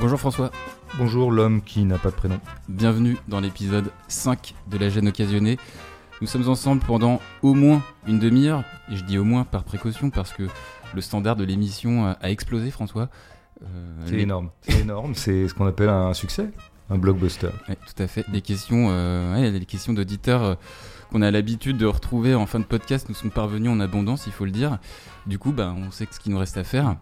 Bonjour François. Bonjour l'homme qui n'a pas de prénom. Bienvenue dans l'épisode 5 de La gêne occasionnée. Nous sommes ensemble pendant au moins une demi-heure, et je dis au moins par précaution parce que le standard de l'émission a, explosé François. Euh, c'est les... énorme, c'est énorme, c'est ce qu'on appelle un succès, un blockbuster. Ouais, tout à fait. Les questions, euh, ouais, les questions d'auditeurs euh, qu'on a l'habitude de retrouver en fin de podcast nous sont parvenues en abondance, il faut le dire. Du coup, bah, on sait ce qu'il nous reste à faire.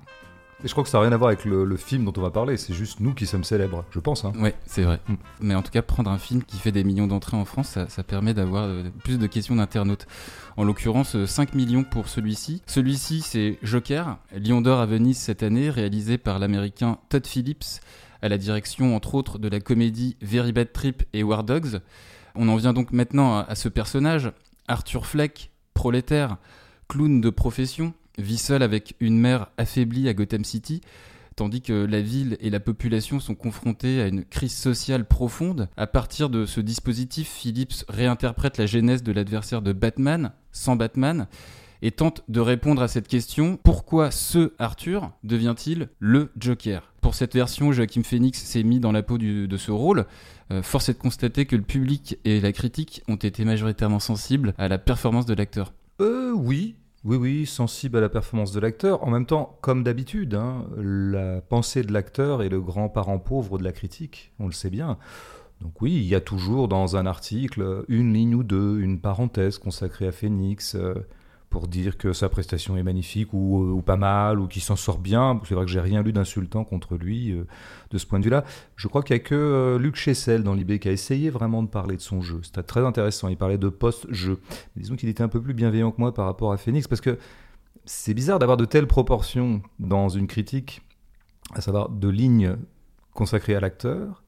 Et je crois que ça n'a rien à voir avec le, le, film dont on va parler, c'est juste nous qui sommes célèbres, je pense. Hein. Ouais, c'est vrai. Mm. Mais en tout cas, prendre un film qui fait des millions d'entrées en France, ça, ça permet d'avoir euh, plus de questions d'internautes. En l'occurrence, 5 millions pour celui-ci. Celui-ci, c'est Joker, Lion d'Or à Venise cette année, réalisé par l'américain Todd Phillips, à la direction, entre autres, de la comédie Very Bad Trip et War Dogs. On en vient donc maintenant à, à ce personnage, Arthur Fleck, prolétaire, clown de profession, vit seul avec une mère affaiblie à Gotham City, tandis que la ville et la population sont confrontées à une crise sociale profonde. À partir de ce dispositif, Phillips réinterprète la genèse de l'adversaire de Batman, sans Batman, et tente de répondre à cette question pourquoi ce Arthur devient-il le Joker? Pour cette version, Joaquin Phoenix s'est mis dans la peau de ce rôle. Euh, force est de constater que le public et la critique ont été majoritairement sensibles à la performance de l'acteur. Euh, oui, oui, oui, sensible à la performance de l'acteur. En même temps, comme d'habitude, hein, la pensée de l'acteur est le grand parent pauvre de la critique, on le sait bien. Donc oui, il y a toujours dans un article une ligne ou deux, une parenthèse consacrée à Phoenix euh, pour dire que sa prestation est magnifique ou, ou pas mal, ou qu'il s'en sort bien. C'est vrai que j'ai rien lu d'insultant contre lui euh, de ce point de vue-là. Je crois qu'il n'y a que euh, Luc Chessel dans l'IB qui a essayé vraiment de parler de son jeu. C'était très intéressant. Il parlait de post-jeu. Disons qu'il était un peu plus bienveillant que moi par rapport à Phoenix, parce que c'est bizarre d'avoir de telles proportions dans une critique, à savoir de lignes consacrées à l'acteur,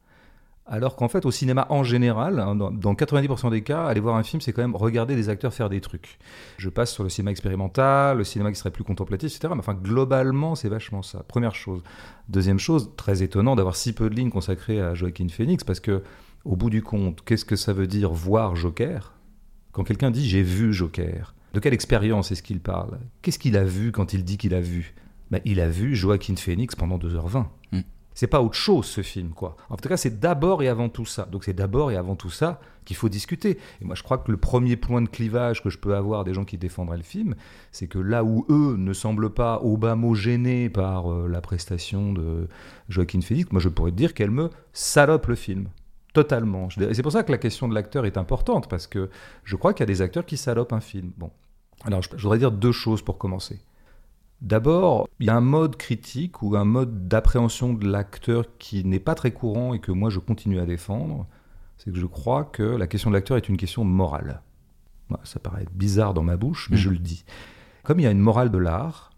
alors qu'en fait, au cinéma en général, hein, dans, dans 90% des cas, aller voir un film, c'est quand même regarder des acteurs faire des trucs. Je passe sur le cinéma expérimental, le cinéma qui serait plus contemplatif, etc. Mais enfin, globalement, c'est vachement ça. Première chose. Deuxième chose, très étonnant d'avoir si peu de lignes consacrées à Joaquin Phoenix, parce que, au bout du compte, qu'est-ce que ça veut dire voir Joker? Quand quelqu'un dit j'ai vu Joker, de quelle expérience est-ce qu'il parle? Qu'est-ce qu'il a vu quand il dit qu'il a vu? Ben, Il a vu Joaquin Phoenix pendant 2h20. Mm. C'est pas autre chose ce film, quoi. En tout cas, c'est d'abord et avant tout ça. Donc c'est d'abord et avant tout ça qu'il faut discuter. Et moi, je crois que le premier point de clivage que je peux avoir des gens qui défendraient le film, c'est que là où eux ne semblent pas au bas mot gênés par euh, la prestation de Joaquin Phoenix, moi je pourrais te dire qu'elle me salope le film. Totalement. C'est pour ça que la question de l'acteur est importante, parce que je crois qu'il y a des acteurs qui salopent un film. Bon. Alors, je voudrais dire deux choses pour commencer. D'abord, il y a un mode critique ou un mode d'appréhension de l'acteur qui n'est pas très courant et que moi je continue à défendre. C'est que je crois que la question de l'acteur est une question morale. Ça paraît bizarre dans ma bouche, mais mmh. je le dis. Comme il y a une morale de l'art,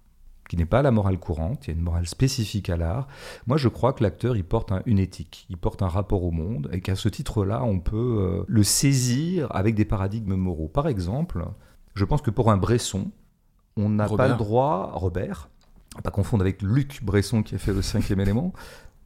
qui n'est pas la morale courante, il y a une morale spécifique à l'art, moi je crois que l'acteur il porte un, une éthique, il porte un rapport au monde, et qu'à ce titre-là, on peut euh, le saisir avec des paradigmes moraux. Par exemple, je pense que pour un Bresson, on n'a pas le droit, Robert, à pas confondre avec Luc Bresson qui a fait le cinquième élément.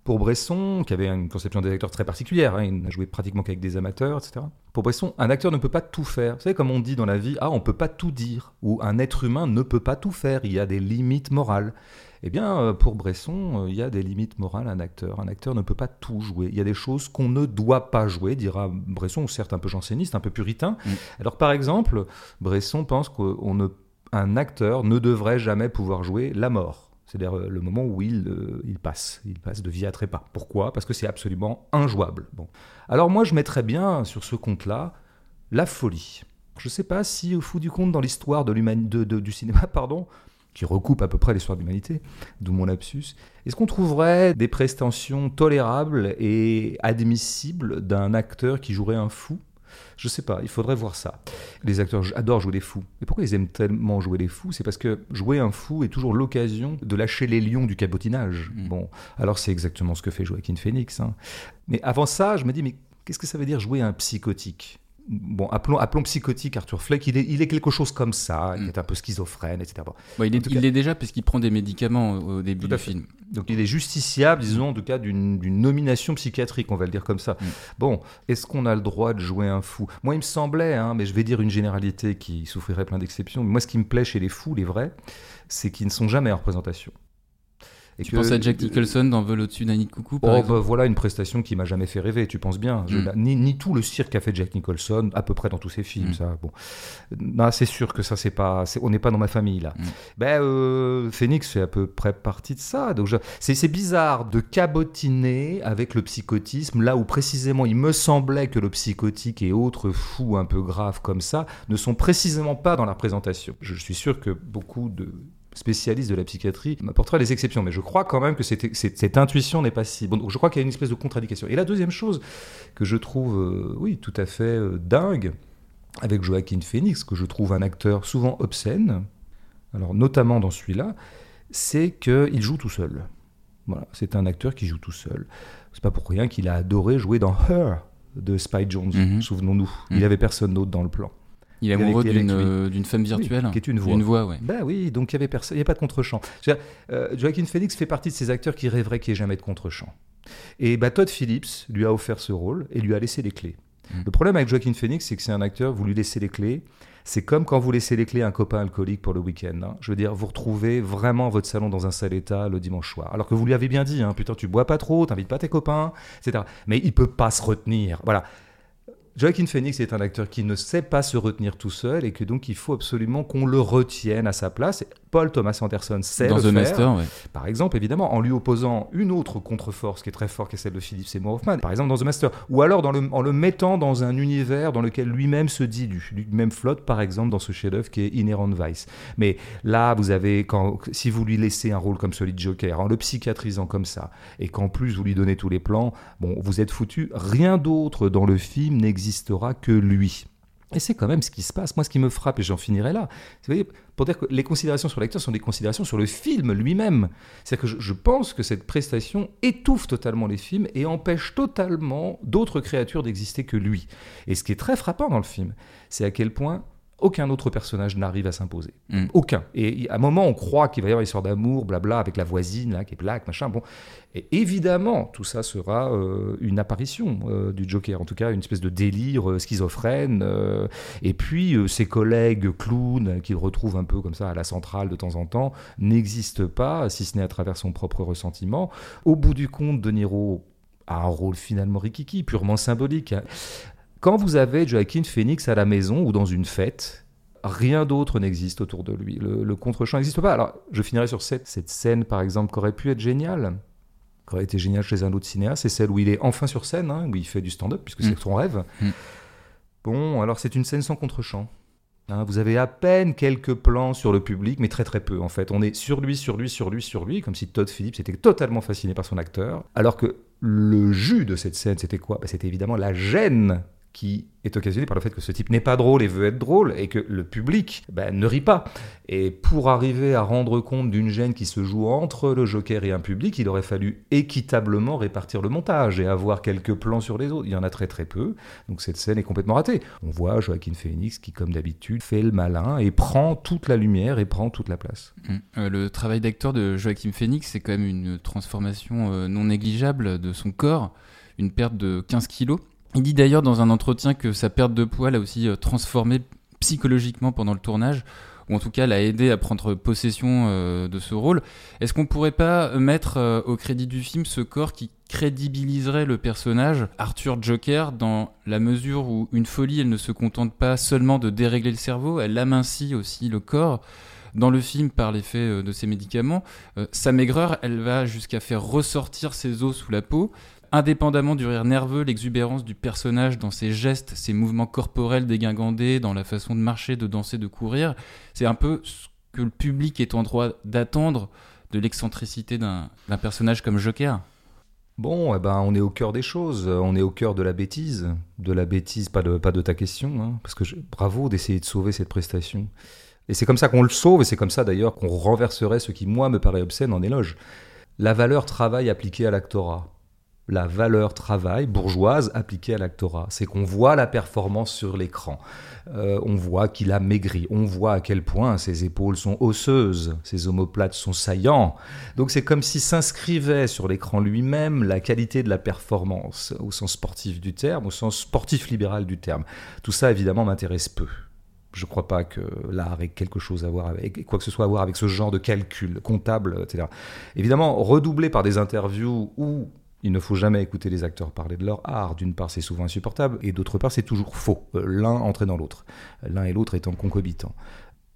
Pour Bresson, qui avait une conception des acteurs très particulière, hein, il n'a joué pratiquement qu'avec des amateurs, etc. Pour Bresson, un acteur ne peut pas tout faire. Vous savez, comme on dit dans la vie, ah, on peut pas tout dire, ou un être humain ne peut pas tout faire, il y a des limites morales. Eh bien, euh, pour Bresson, euh, il y a des limites morales à un acteur. Un acteur ne peut pas tout jouer. Il y a des choses qu'on ne doit pas jouer, dira Bresson, ou certes un peu janséniste, un peu puritain. Mm. Alors, par exemple, Bresson pense qu'on ne un acteur ne devrait jamais pouvoir jouer la mort. C'est-à-dire le moment où il, euh, il, passe, il passe de vie à trépas. Pourquoi? Parce que c'est absolument injouable. Alors moi, je mettrais bien sur ce compte-là la folie. Je ne sais pas si, au fond du compte, dans l'histoire de, du cinéma, pardon, qui recoupe à peu près l'histoire de l'humanité, d'où mon lapsus, est-ce qu'on trouverait des prestations tolérables et admissibles d'un acteur qui jouerait un fou? Je sais pas, il faudrait voir ça. Les acteurs adorent jouer des fous. Et pourquoi ils aiment tellement jouer des fous? C'est parce que jouer un fou est toujours l'occasion de lâcher les lions du cabotinage. Mm. Bon, alors c'est exactement ce que fait Joaquin Phoenix. Hein. Mais avant ça, je me dis, mais qu'est-ce que ça veut dire jouer un psychotique? Bon, appelons, appelons psychotique Arthur Fleck, il est, il est quelque chose comme ça, il est un peu schizophrène, etc. Bon. Bon, il est, il est déjà puisqu'il prend des médicaments au début du film. Donc il est justiciable, disons, en tout cas, d'une nomination psychiatrique, on va le dire comme ça. Mm. Bon, est-ce qu'on a le droit de jouer un fou? Moi, il me semblait, hein, mais je vais dire une généralité qui souffrirait plein d'exceptions, moi, ce qui me plaît chez les fous, les vrais, c'est qu'ils ne sont jamais en représentation. Et Tu que- penses à Jack Nicholson dans Vol au-dessus d'un nid de coucou, par Oh, exemple bah, voilà une prestation qui m'a jamais fait rêver, tu penses bien. Mm. ni, ni tout le cirque qu'a fait Jack Nicholson, à peu près dans tous ses films, Mm. ça. Bon, non, c'est sûr que ça, c'est pas, c'est- on n'est pas dans ma famille là. Mm. Ben, euh, Phoenix fait à peu près partie de ça. Donc, je- c'est, c'est bizarre de cabotiner avec le psychotisme là où précisément il me semblait que le psychotique et autres fous un peu graves comme ça ne sont précisément pas dans la représentation. Je suis sûr que beaucoup de spécialistes de la psychiatrie m'apporteraient des exceptions, mais je crois quand même que cette, cette- cette intuition n'est pas si bonne. Donc je crois qu'il y a une espèce de contradiction. Et la deuxième chose que je trouve, euh, oui, tout à fait euh, dingue, avec Joaquin Phoenix, que je trouve un acteur souvent obscène, alors notamment dans celui-là, c'est qu'il joue tout seul. Voilà, c'est un acteur qui joue tout seul. C'est pas pour rien qu'il a adoré jouer dans Her de Spike Jones, Mhm. souvenons-nous. Mhm. Il avait personne d'autre dans le plan. Il est amoureux d'une euh, d'une femme virtuelle. Oui, qui est une voix. Une voix, ouais. Ben oui, donc il avait n'y a pas de contre-champ. Euh, Joaquin Phoenix fait partie de ces acteurs qui rêveraient qu'il n'y ait jamais de contre-champ. Et bah, Todd Phillips lui a offert ce rôle et lui a laissé les clés. Mm. Le problème avec Joaquin Phoenix, c'est que c'est un acteur, vous lui laissez les clés. C'est comme quand vous laissez les clés à un copain alcoolique pour le week-end. hein. Je veux dire, vous retrouvez vraiment votre salon dans un sale état le dimanche soir. Alors que vous lui avez bien dit, hein, putain, tu bois pas trop, t'invites pas tes copains, etc. Mais il peut pas se retenir. Voilà. Joaquin Phoenix est un acteur qui ne sait pas se retenir tout seul et que donc il faut absolument qu'on le retienne à sa place. Paul Thomas Anderson sait Dans le The faire, Master, ouais. par exemple, évidemment, en lui opposant une autre contre-force qui est très forte, qui est celle de Philip Seymour Hoffman, par exemple dans The Master, ou alors dans le- en le mettant dans un univers dans lequel lui-même se dilue, lui-même flotte, par exemple, dans ce chef-d'œuvre qui est Inherent Vice. Mais là, vous avez, quand, si vous lui laissez un rôle comme celui de Joker, en le psychiatrisant comme ça, et qu'en plus vous lui donnez tous les plans, bon, vous êtes foutu. Rien d'autre dans le film n'existera que lui. Et c'est quand même ce qui se passe. Moi, ce qui me frappe, et j'en finirai là, vous pour dire que les considérations sur l'acteur sont des considérations sur le film lui-même. C'est-à-dire que je pense que cette prestation étouffe totalement les films et empêche totalement d'autres créatures d'exister que lui. Et ce qui est très frappant dans le film, c'est à quel point aucun autre personnage n'arrive à s'imposer. Mm. Aucun. Et à un moment, on croit qu'il va y avoir une histoire d'amour, blabla, avec la voisine, là, qui est black, machin. Bon. Et évidemment, tout ça sera euh, une apparition euh, du Joker, en tout cas, une espèce de délire euh, schizophrène. et puis, ses collègues clowns, qu'il retrouve un peu comme ça à la centrale de temps en temps, n'existent pas, si ce n'est à travers son propre ressentiment. Au bout du compte, De Niro a un rôle finalement rikiki, purement symbolique. Quand vous avez Joaquin Phoenix à la maison ou dans une fête, rien d'autre n'existe autour de lui. Le, le contre-champ n'existe pas. Alors, je finirai sur cette, cette scène, par exemple, qui aurait pu être géniale, qui aurait été géniale chez un autre cinéaste, c'est celle où il est enfin sur scène, hein, où il fait du stand-up, puisque Mm. c'est son rêve. Mm. Bon, alors c'est une scène sans contre-champ. Hein, vous avez à peine quelques plans sur le public, mais très très peu en fait. On est sur lui, sur lui, sur lui, sur lui, comme si Todd Phillips était totalement fasciné par son acteur. Alors que le jus de cette scène, c'était quoi? Bah, C'était évidemment la gêne qui est occasionnée par le fait que ce type n'est pas drôle et veut être drôle, et que le public bah, ne rit pas. Et pour arriver à rendre compte d'une gêne qui se joue entre le Joker et un public, il aurait fallu équitablement répartir le montage et avoir quelques plans sur les autres. Il y en a très très peu, donc cette scène est complètement ratée. On voit Joaquin Phoenix qui, comme d'habitude, fait le malin et prend toute la lumière et prend toute la place. Mm. Euh, le travail d'acteur de Joaquin Phoenix, c'est quand même une transformation euh, non négligeable de son corps, une perte de 15 kilos. Il dit d'ailleurs dans un entretien que sa perte de poids l'a aussi euh, transformé psychologiquement pendant le tournage, ou en tout cas l'a aidé à prendre possession euh, de ce rôle. Est-ce qu'on pourrait pas mettre euh, au crédit du film ce corps qui crédibiliserait le personnage Arthur Joker dans la mesure où une folie, elle ne se contente pas seulement de dérégler le cerveau, elle amincit aussi le corps? Dans le film par l'effet euh, de ces médicaments, euh, sa maigreur, elle va jusqu'à faire ressortir ses os sous la peau. Indépendamment du rire nerveux, l'exubérance du personnage dans ses gestes, ses mouvements corporels dégingandés, dans la façon de marcher, de danser, de courir, c'est un peu ce que le public est en droit d'attendre de l'excentricité d'un personnage comme Joker. Bon, eh ben, on est au cœur des choses, on est au cœur de la bêtise, de la bêtise, pas de, pas de ta question, hein, parce que bravo d'essayer de sauver cette prestation. Et c'est comme ça qu'on le sauve, et c'est comme ça d'ailleurs qu'on renverserait ce qui, moi, me paraît obscène en éloge. La valeur travail appliquée à l'actorat. La valeur travail bourgeoise appliquée à l'actorat. C'est qu'on voit la performance sur l'écran. Euh, on voit qu'il a maigri. On voit à quel point ses épaules sont osseuses, ses omoplates sont saillants. Donc c'est comme si s'inscrivait sur l'écran lui-même la qualité de la performance, au sens sportif du terme, au sens sportif libéral du terme. Tout ça, évidemment, m'intéresse peu. Je ne crois pas que l'art ait quelque chose à voir avec, quoi que ce soit à voir avec ce genre de calcul comptable, etc. Évidemment, redoublé par des interviews où il ne faut jamais écouter les acteurs parler de leur art. D'une part, c'est souvent insupportable, et d'autre part, c'est toujours faux. Euh, l'un entraînant l'autre, l'un et l'autre étant concomitants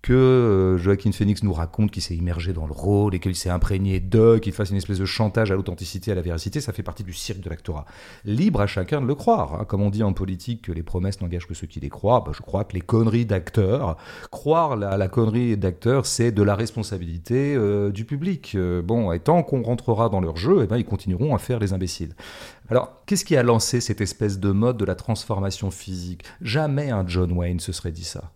que euh, Joaquin Phoenix nous raconte qu'il s'est immergé dans le rôle et qu'il s'est imprégné de, qu'il fasse une espèce de chantage à l'authenticité, à la véracité, ça fait partie du cirque de l'actorat. Libre à chacun de le croire. Hein. Comme on dit en politique que les promesses n'engagent que ceux qui les croient, bah, je crois que les conneries d'acteurs, croire la, la connerie d'acteurs, c'est de la responsabilité euh, du public. Euh, bon, et tant qu'on rentrera dans leur jeu, eh ben, ils continueront à faire les imbéciles. Alors, qu'est-ce qui a lancé cette espèce de mode de la transformation physique? Jamais un John Wayne se serait dit ça.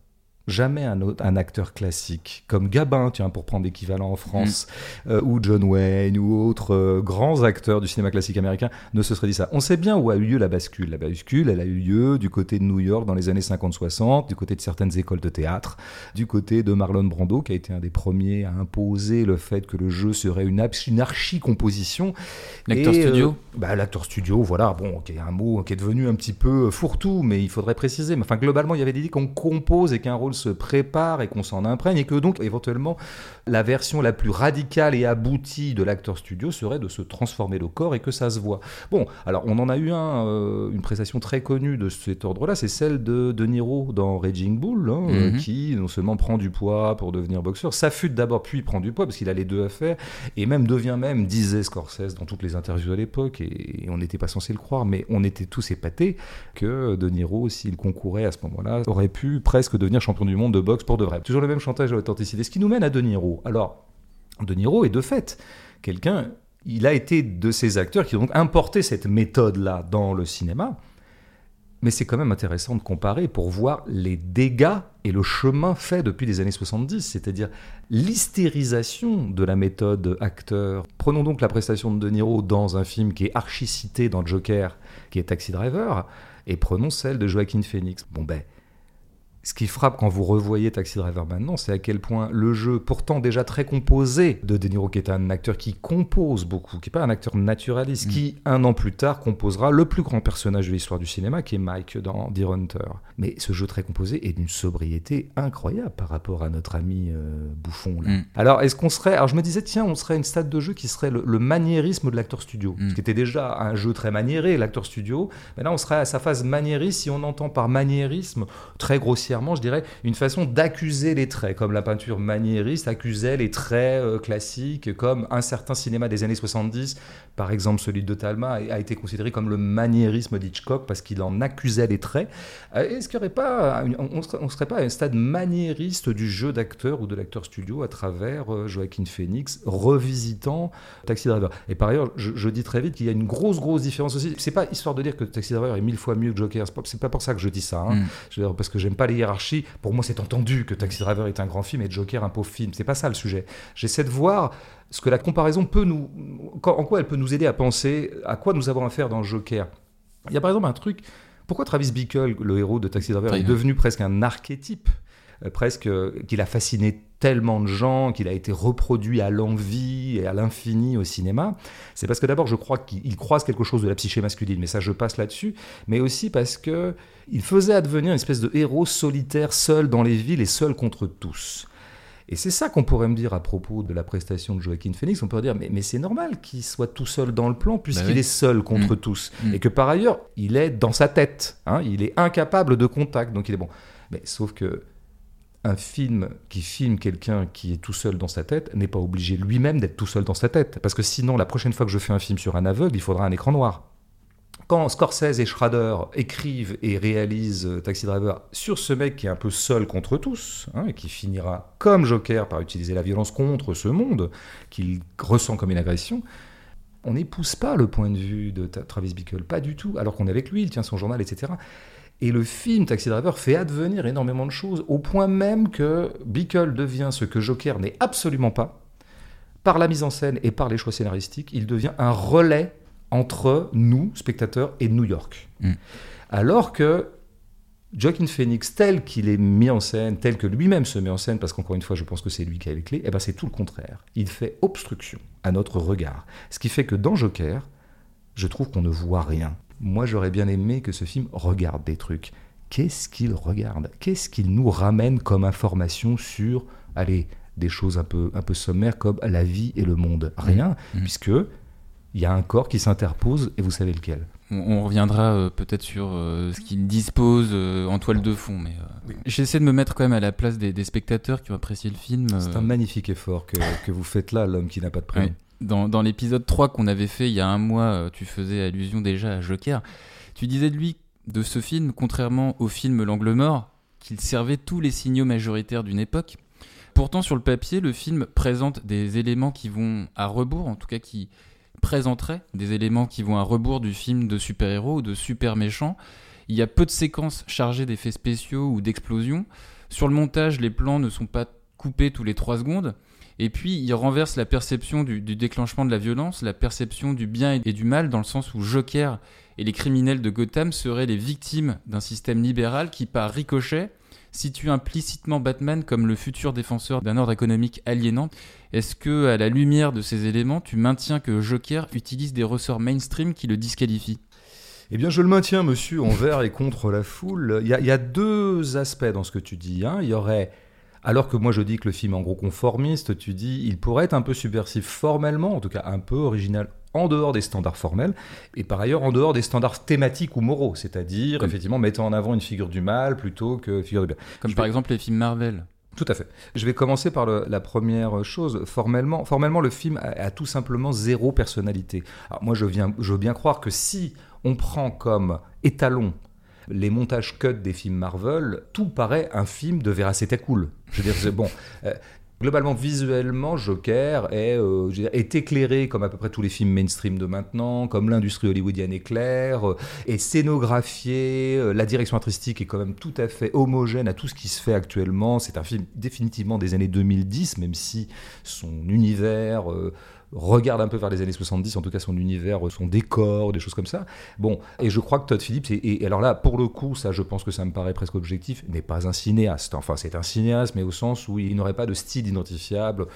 Jamais un, autre, un acteur classique comme Gabin, tiens, pour prendre l'équivalent en France, euh, ou John Wayne, ou autres euh, grands acteurs du cinéma classique américain, ne se serait dit ça. On sait bien où a eu lieu la bascule. La bascule, elle a eu lieu du côté de New York dans les années 50-60, du côté de certaines écoles de théâtre, du côté de Marlon Brando, qui a été un des premiers à imposer le fait que le jeu serait une, une archi-composition. L'acteur studio euh, bah, L'acteur studio, voilà, bon, qui est un mot qui est devenu un petit peu fourre-tout, mais il faudrait préciser. Mais enfin, globalement, il y avait l'idée qu'on compose et qu'un rôle se prépare et qu'on s'en imprègne et que donc éventuellement la version la plus radicale et aboutie de l'acteur studio serait de se transformer le corps et que ça se voit. Bon, alors on en a eu un, euh, une prestation très connue de cet ordre-là, c'est celle de De Niro dans Raging Bull, hein, euh, mhm. qui non seulement prend du poids pour devenir boxeur, s'affûte d'abord puis prend du poids parce qu'il a les deux à faire et même devient même, disait Scorsese dans toutes les interviews à l'époque et, on n'était pas censé le croire, mais on était tous épatés que De Niro, s'il concourait à ce moment-là, aurait pu presque devenir champion du monde de boxe pour de vrai. Toujours le même chantage à l'authenticité. Ce qui nous mène à De Niro. Alors, De Niro est de fait quelqu'un, il a été de ces acteurs qui ont donc importé cette méthode-là dans le cinéma. Mais c'est quand même intéressant de comparer pour voir les dégâts et le chemin fait depuis les années 70, c'est-à-dire l'hystérisation de la méthode acteur. Prenons donc la prestation de De Niro dans un film qui est archi cité dans Joker, qui est Taxi Driver, et prenons celle de Joaquin Phoenix. Bon ben, ce qui frappe quand vous revoyez Taxi Driver maintenant, c'est à quel point le jeu, pourtant déjà très composé de De Niro, qui est un acteur qui compose beaucoup, qui n'est pas un acteur naturaliste, mm. qui, un an plus tard, composera le plus grand personnage de l'histoire du cinéma, qui est Mike dans The Hunter. Mais ce jeu très composé est d'une sobriété incroyable par rapport à notre ami euh, Bouffon. Mm. Alors, est-ce qu'on serait. Alors, je me disais, tiens, on serait une stade de jeu qui serait le, maniérisme de l'acteur studio, mm. ce qui était déjà un jeu très maniéré, l'acteur studio. Mais là, on serait à sa phase maniériste, si on entend par maniérisme, très je dirais, une façon d'accuser les traits, comme la peinture maniériste accusait les traits euh, classiques, comme un certain cinéma des années 70, par exemple celui de Talma, a été considéré comme le maniérisme d'Hitchcock parce qu'il en accusait les traits. Euh, est-ce qu'il n'y aurait pas, on ne serait, pas à un stade maniériste du jeu d'acteur ou de l'acteur studio à travers euh, Joaquin Phoenix revisitant Taxi Driver? Et par ailleurs, je, dis très vite qu'il y a une grosse, grosse différence aussi. C'est pas histoire de dire que Taxi Driver est mille fois mieux que Joker, c'est pas, pas pour ça que je dis ça, hein. mm. je veux dire, parce que j'aime pas les pour moi, c'est entendu que Taxi Driver est un grand film et Joker un pauvre film. C'est pas ça le sujet. J'essaie de voir ce que la comparaison peut nous, en quoi elle peut nous aider à penser à quoi nous avons affaire dans Joker. Il y a par exemple un truc. Pourquoi Travis Bickle, le héros de Taxi Driver, est devenu presque un archétype euh, presque qu'il a fasciné tellement de gens, qu'il a été reproduit à l'envie et à l'infini au cinéma, c'est parce que d'abord je crois qu'il croise quelque chose de la psyché masculine, mais ça je passe là-dessus, mais aussi parce que il faisait advenir une espèce de héros solitaire, seul dans les villes et seul contre tous. Et c'est ça qu'on pourrait me dire à propos de la prestation de Joaquin Phoenix. On pourrait dire, mais, mais c'est normal qu'il soit tout seul dans le plan, puisqu'il bah est seul contre mmh. tous. Mmh. Et que par ailleurs, il est dans sa tête. Hein, il est incapable de contact. Donc il est bon. Mais sauf que un film qui filme quelqu'un qui est tout seul dans sa tête n'est pas obligé lui-même d'être tout seul dans sa tête. Parce que sinon, la prochaine fois que je fais un film sur un aveugle, il faudra un écran noir. Quand Scorsese et Schrader écrivent et réalisent Taxi Driver sur ce mec qui est un peu seul contre tous, hein, et qui finira comme Joker par utiliser la violence contre ce monde, qu'il ressent comme une agression, on n'épouse pas le point de vue de Travis Bickle, pas du tout, alors qu'on est avec lui, il tient son journal, etc. Et le film Taxi Driver fait advenir énormément de choses, au point même que Bickle devient ce que Joker n'est absolument pas. Par la mise en scène et par les choix scénaristiques, il devient un relais entre nous, spectateurs, et New York. Mm. Alors que Joaquin Phoenix, tel qu'il est mis en scène, tel que lui-même se met en scène, parce qu'encore une fois, je pense que c'est lui qui a les clés, eh ben c'est tout le contraire. Il fait obstruction à notre regard. Ce qui fait que dans Joker, je trouve qu'on ne voit rien. Moi, j'aurais bien aimé que ce film regarde des trucs, qu'est-ce qu'il regarde? Qu'est-ce qu'il nous ramène comme information sur, allez, des choses un peu, un peu sommaires comme la vie et le monde? Rien, mmh. puisque il y a un corps qui s'interpose et vous savez lequel. On, reviendra euh, peut-être sur euh, ce qu'il dispose euh, en toile de fond, mais j'essaie de me mettre quand même à la place des, spectateurs qui ont apprécié le film. C'est un magnifique effort que, que, vous faites là, l'homme qui n'a pas de prénom. Dans, dans l'épisode 3 qu'on avait fait il y a un mois, tu faisais allusion déjà à Joker. Tu disais de lui, de ce film, contrairement au film L'Angle Mort, qu'il servait tous les signaux majoritaires d'une époque. Pourtant, sur le papier, le film présente des éléments qui vont à rebours, en tout cas qui, présenterait des éléments qui vont à rebours du film de super-héros ou de super méchants. Il y a peu de séquences chargées d'effets spéciaux ou d'explosions. Sur le montage, les plans ne sont pas coupés tous les 3 secondes. Et puis, il renverse la perception du, déclenchement de la violence, la perception du bien et du mal, dans le sens où Joker et les criminels de Gotham seraient les victimes d'un système libéral qui, par ricochet, situe implicitement Batman comme le futur défenseur d'un ordre économique aliénant. Est-ce que, à la lumière de ces éléments, tu maintiens que Joker utilise des ressorts mainstream qui le disqualifient? Eh bien, je le maintiens, monsieur, envers et contre la foule. Il y, a, deux aspects dans ce que tu dis. Hein. Il y aurait alors que moi je dis que le film est en gros conformiste, tu dis il pourrait être un peu subversif formellement, en tout cas un peu original en dehors des standards formels, et par ailleurs en dehors des standards thématiques ou moraux, c'est-à-dire effectivement mettant en avant une figure du mal plutôt que figure du bien. Comme par exemple les films Marvel. Tout à fait. Je vais commencer par la première chose. Formellement, formellement, le film a, tout simplement zéro personnalité. Alors moi, je, viens, je veux bien croire que si on prend comme étalon les montages cut des films Marvel, tout paraît un film de Veracete cool. Je veux dire, c'est bon. Euh, Globalement, visuellement, Joker euh, est, éclairé comme à peu près tous les films mainstream de maintenant, comme l'industrie hollywoodienne est claire, euh, est scénographié, euh, la direction artistique est quand même tout à fait homogène à tout ce qui se fait actuellement. C'est un film définitivement des années 2010, même si son univers regarde un peu vers les années 70, en tout cas son univers, son décor, des choses comme ça. Bon, et je crois que Todd Phillips, et, alors là, pour le coup, ça je pense que ça me paraît presque objectif, n'est pas un cinéaste. Enfin, c'est un cinéaste, mais au sens où il n'aurait pas de style identifiable.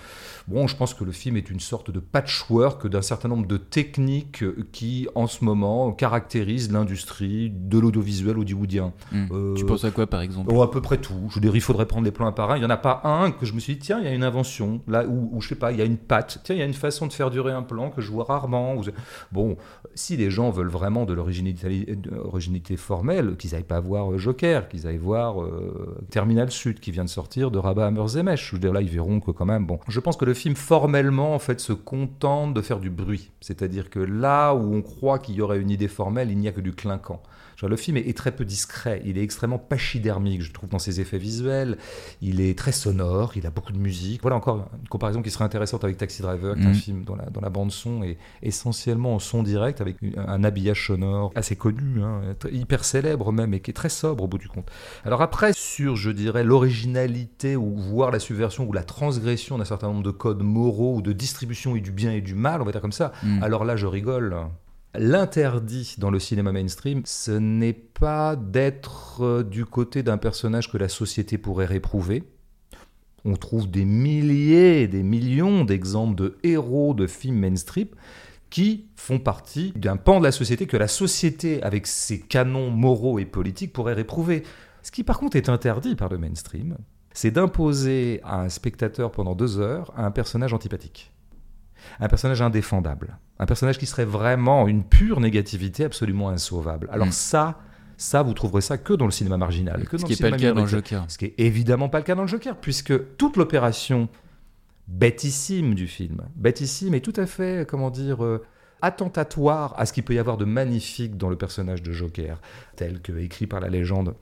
Bon, je pense que le film est une sorte de patchwork d'un certain nombre de techniques qui, en ce moment, caractérisent l'industrie de l'audiovisuel hollywoodien. Hmm. Euh, tu penses à quoi, par exemple? Oh, À peu près tout. Je veux dire, il faudrait prendre les plans un par un. Il n'y en a pas un que je me suis dit, tiens, il y a une invention, là, où, où je sais pas, il y a une patte, tiens, il y a une façon de faire durer un plan que je vois rarement. Bon, si les gens veulent vraiment de l'originalité formelle, qu'ils n'aillent pas voir euh, Joker, qu'ils aillent voir euh, Terminal Sud qui vient de sortir de Rabat Hammerzemesh. Je veux dire, là, ils verront que quand même, bon. Je pense que le film, formellement, en fait, se contente de faire du bruit. C'est-à-dire que là où on croit qu'il y aurait une idée formelle, il n'y a que du clinquant le film est, très peu discret, il est extrêmement pachydermique, je trouve, dans ses effets visuels. Il est très sonore, il a beaucoup de musique. Voilà encore une comparaison qui serait intéressante avec Taxi Driver, qui est un mm. film dont la, bande-son est essentiellement en son direct, avec un habillage sonore assez connu, hein, hyper célèbre même, et qui est très sobre au bout du compte. Alors après, sur, je dirais, l'originalité, ou voire la subversion, ou la transgression d'un certain nombre de codes moraux, ou de distribution et du bien et du mal, on va dire comme ça, mm. alors là, je rigole. L'interdit dans le cinéma mainstream, ce n'est pas d'être euh, du côté d'un personnage que la société pourrait réprouver. On trouve des milliers, des millions d'exemples de héros de films mainstream qui font partie d'un pan de la société que la société, avec ses canons moraux et politiques, pourrait réprouver. Ce qui par contre est interdit par le mainstream, c'est d'imposer à un spectateur pendant deux heures un personnage antipathique un personnage indéfendable, un personnage qui serait vraiment une pure négativité absolument insauvable. Alors mm. ça, ça, vous trouverez ça que dans le cinéma marginal. Que ce qui n'est pas le cas dans le Joker. Ce qui est évidemment pas le cas dans le Joker, puisque toute l'opération bêtissime du film, bêtissime et tout à fait, comment dire, euh, attentatoire à ce qu'il peut y avoir de magnifique dans le personnage de Joker, tel que écrit par la légende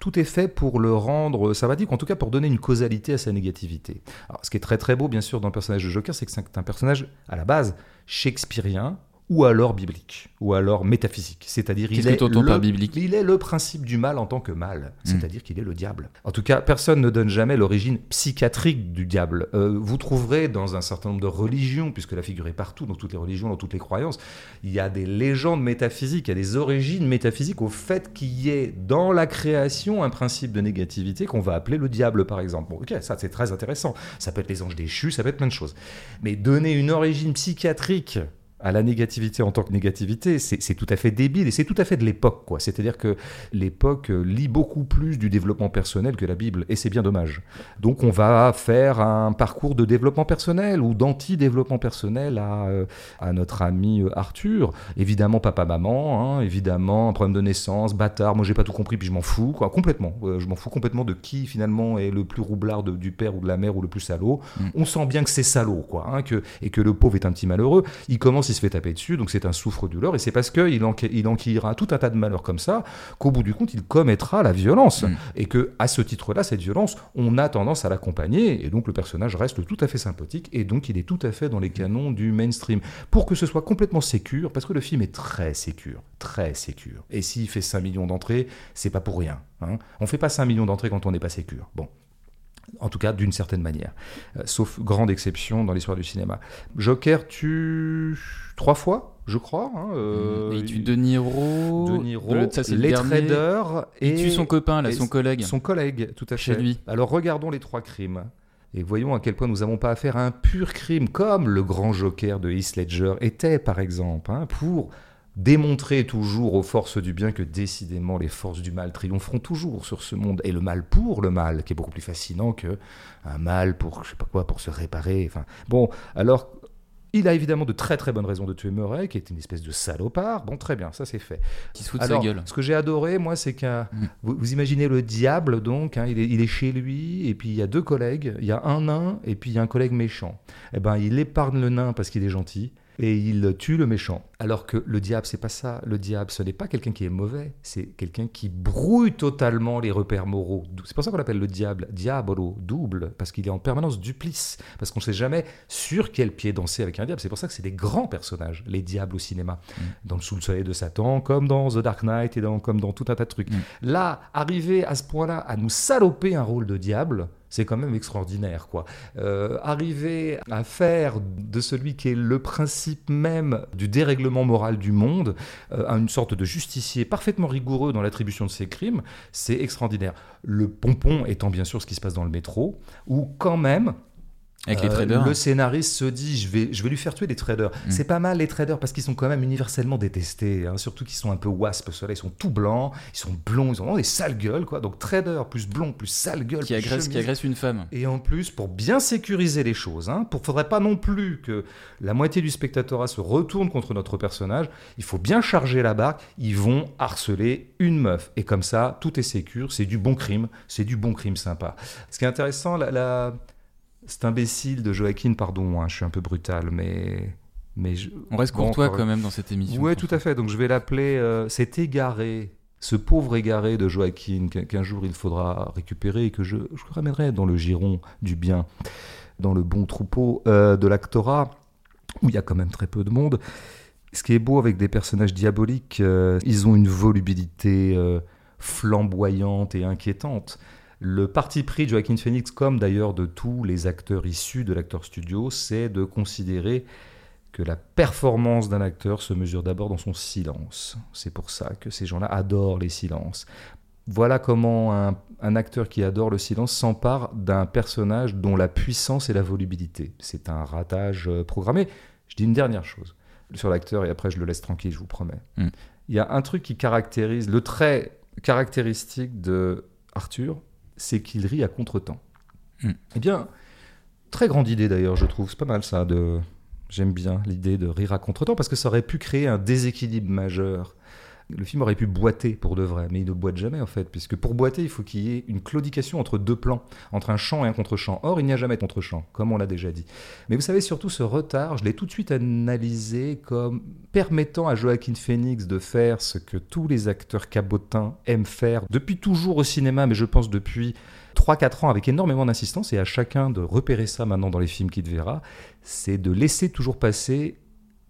tout est fait pour le rendre sympathique, en tout cas pour donner une causalité à sa négativité. Alors, ce qui est très très beau, bien sûr, dans le personnage de Joker, c'est que c'est un personnage, à la base, shakespearien, ou alors biblique, ou alors métaphysique. C'est-à-dire il, est le, biblique? il est le principe du mal en tant que mal, hmm. c'est-à-dire qu'il est le diable. En tout cas, personne ne donne jamais l'origine psychiatrique du diable. Euh, vous trouverez dans un certain nombre de religions, puisque la figure est partout, dans toutes les religions, dans toutes les croyances, il y a des légendes métaphysiques, il y a des origines métaphysiques au fait qu'il y ait dans la création un principe de négativité qu'on va appeler le diable, par exemple. Bon, ok, ça c'est très intéressant. Ça peut être les anges déchus, ça peut être plein de choses. Mais donner une origine psychiatrique à la négativité en tant que négativité, c'est tout à fait débile et c'est tout à fait de l'époque. quoi. C'est-à-dire que l'époque lit beaucoup plus du développement personnel que la Bible et c'est bien dommage. Donc on va faire un parcours de développement personnel ou d'anti-développement personnel à, euh, à notre ami euh, Arthur. Évidemment papa-maman, hein, évidemment un problème de naissance, bâtard, moi j'ai pas tout compris puis je m'en fous, quoi, complètement. Euh, je m'en fous complètement de qui finalement est le plus roublard du père ou de la mère ou le plus salaud. Mm. On sent bien que c'est salaud, quoi, hein, que, et que le pauvre est un petit malheureux. Il commence il se fait taper dessus, donc c'est un souffre-douleur, et c'est parce qu'il il enquillera tout un tas de malheurs comme ça qu'au bout du compte, il commettra la violence. Mm. Et que, à ce titre-là, cette violence, on a tendance à l'accompagner, et donc le personnage reste tout à fait sympathique, et donc il est tout à fait dans les canons du mainstream. Pour que ce soit complètement sécure, parce que le film est très sécure, très sécure. Et s'il fait 5 millions d'entrées, c'est pas pour rien. Hein. On fait pas 5 millions d'entrées quand on n'est pas sécure. Bon, en tout cas d'une certaine manière, euh, sauf grande exception dans l'histoire du cinéma. Joker tue trois fois, je crois. Hein, euh, il tue De Niro, de Niro les traders et il tue son copain, là, son collègue. Son collègue, tout à fait. Chez lui. Alors regardons les trois crimes. Et voyons à quel point nous n'avons pas affaire à un pur crime, comme le grand Joker de Heath Ledger était, par exemple, hein, pour démontrer toujours aux forces du bien que décidément les forces du mal triompheront toujours sur ce monde et le mal pour le mal qui est beaucoup plus fascinant que un mal pour je sais pas quoi pour se réparer enfin bon alors il a évidemment de très très bonnes raisons de tuer Murray, qui est une espèce de salopard. Bon, très bien, ça c'est fait. Qui se fout de sa gueule. Ce que j'ai adoré, moi, c'est qu'un. Mm. Vous, imaginez le diable, donc, hein, il, est, il, est, chez lui, et puis il y a deux collègues. Il y a un nain, et puis il y a un collègue méchant. Eh ben, il épargne le nain parce qu'il est gentil et il tue le méchant. Alors que le diable, c'est pas ça. Le diable, ce n'est pas quelqu'un qui est mauvais, c'est quelqu'un qui brouille totalement les repères moraux. C'est pour ça qu'on l'appelle le diable, diabolo, double, parce qu'il est en permanence duplice, parce qu'on ne sait jamais sur quel pied danser avec un diable. C'est pour ça que c'est des grands personnages, les diables au cinéma, mm. dans le Sous le soleil de Satan, comme dans The Dark Knight et dans, comme dans tout un tas de trucs. Mm. Là, arriver à ce point-là à nous saloper un rôle de diable, c'est quand même extraordinaire. quoi. Euh, arriver à faire de celui qui est le principe même du dérèglement moral du monde euh, une sorte de justicier parfaitement rigoureux dans l'attribution de ses crimes, c'est extraordinaire. Le pompon étant bien sûr ce qui se passe dans le métro, où quand même, avec les euh, traders. le scénariste se dit je vais, je vais lui faire tuer des traders. Mm. C'est pas mal les traders parce qu'ils sont quand même universellement détestés, hein, surtout qu'ils sont un peu wasp, ceux-là ils sont tout blancs, ils sont blonds, ils ont des sales gueules quoi. Donc trader plus blond plus sale gueule. Qui agresse, qui agresse une femme. Et en plus pour bien sécuriser les choses, hein, pour faudrait pas non plus que la moitié du spectatorat se retourne contre notre personnage, il faut bien charger la barque. Ils vont harceler une meuf et comme ça tout est sécure, c'est du bon crime, c'est du bon crime sympa. Ce qui est intéressant, la, la cet imbécile de Joaquin, pardon, hein, je suis un peu brutal, mais. mais On reste courtois quand même dans cette émission. Oui, tout à fait. Donc je vais l'appeler euh, cet égaré, ce pauvre égaré de Joaquin, qu'un jour il faudra récupérer et que je, je ramènerai dans le giron du bien, dans le bon troupeau euh, de l'actorat, où il y a quand même très peu de monde. Ce qui est beau avec des personnages diaboliques, euh, ils ont une volubilité flamboyante et inquiétante. Le parti pris de Joaquin Phoenix, comme d'ailleurs de tous les acteurs issus de l'acteur studio, c'est de considérer que la performance d'un acteur se mesure d'abord dans son silence. C'est pour ça que ces gens-là adorent les silences. Voilà comment un, acteur qui adore le silence s'empare d'un personnage dont la puissance et la volubilité. C'est un ratage euh, programmé. Je dis une dernière chose sur l'acteur et après je le laisse tranquille, je vous promets. Mm. Il y a un truc qui caractérise, le trait caractéristique de Arthur, c'est qu'il rit à contre-temps. Hmm. Eh bien, très grande idée d'ailleurs, je trouve. C'est pas mal ça. De... J'aime bien l'idée de rire à contre-temps parce que ça aurait pu créer un déséquilibre majeur le film aurait pu boiter pour de vrai, mais il ne boite jamais en fait, puisque pour boiter, il faut qu'il y ait une claudication entre deux plans, entre un chant et un contre-champ. Or, il n'y a jamais de contre-champ, comme on l'a déjà dit. Mais vous savez, surtout ce retard, je l'ai tout de suite analysé comme permettant à Joaquin Phoenix de faire ce que tous les acteurs cabotins aiment faire depuis toujours au cinéma, mais je pense depuis 3-4 ans avec énormément d'insistance, et à chacun de repérer ça maintenant dans les films qu'il verra, c'est de laisser toujours passer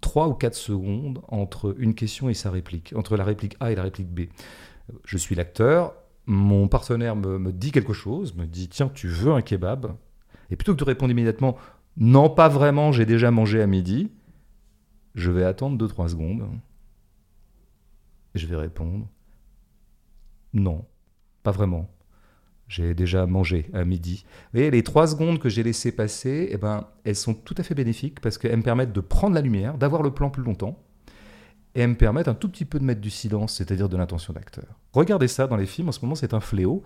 3 ou 4 secondes entre une question et sa réplique, entre la réplique A et la réplique B. Je suis l'acteur, mon partenaire me, dit quelque chose, me dit tiens, tu veux un kebab? Et plutôt que de répondre immédiatement non, pas vraiment, j'ai déjà mangé à midi, je vais attendre 2-3 secondes. Je vais répondre non, pas vraiment. J'ai déjà mangé à midi. Et les trois secondes que j'ai laissées passer, eh ben, elles sont tout à fait bénéfiques parce qu'elles me permettent de prendre la lumière, d'avoir le plan plus longtemps, et elles me permettent un tout petit peu de mettre du silence, c'est-à-dire de l'intention d'acteur. Regardez ça dans les films, en ce moment c'est un fléau.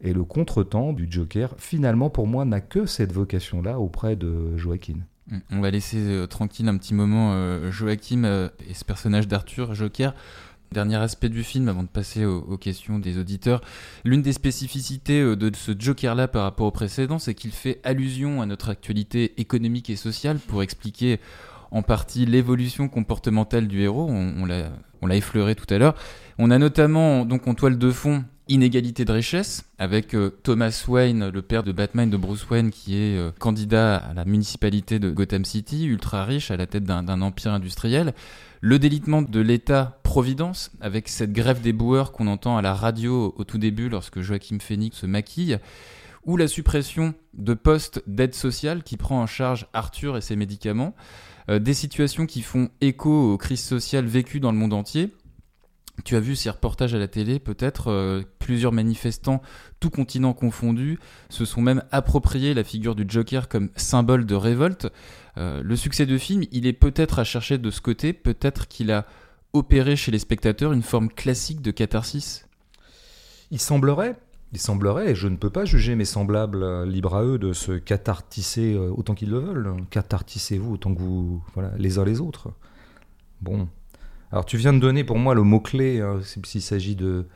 Et le contretemps du Joker, finalement, pour moi, n'a que cette vocation-là auprès de Joaquin. Mm. On va laisser euh, tranquille un petit moment euh, Joachim euh, et ce personnage d'Arthur, Joker. Dernier aspect du film avant de passer aux, questions des auditeurs. L'une des spécificités de ce Joker-là par rapport au précédent, c'est qu'il fait allusion à notre actualité économique et sociale pour expliquer en partie l'évolution comportementale du héros. On, on l'a effleuré tout à l'heure. On a notamment, donc en toile de fond, inégalité de richesse, avec euh, Thomas Wayne, le père de Batman de Bruce Wayne, qui est euh, candidat à la municipalité de Gotham City, ultra riche, à la tête d'un empire industriel. Le délitement de l'État-providence, avec cette grève des boueurs qu'on entend à la radio au tout début lorsque Joachim Phoenix se maquille, ou la suppression de postes d'aide sociale qui prend en charge Arthur et ses médicaments, euh, des situations qui font écho aux crises sociales vécues dans le monde entier, tu as vu ces reportages à la télé, peut-être euh, plusieurs manifestants, tout continent confondu, se sont même appropriés la figure du Joker comme symbole de révolte. Euh, le succès de film, il est peut-être à chercher de ce côté, peut-être qu'il a opéré chez les spectateurs une forme classique de catharsis. Il semblerait, il semblerait, et je ne peux pas juger mes semblables euh, libres à eux de se cathartiser autant qu'ils le veulent. Cathartissez-vous autant que vous, voilà, les uns les autres. Bon, alors tu viens de donner pour moi le mot-clé, hein, s'il s'agit de,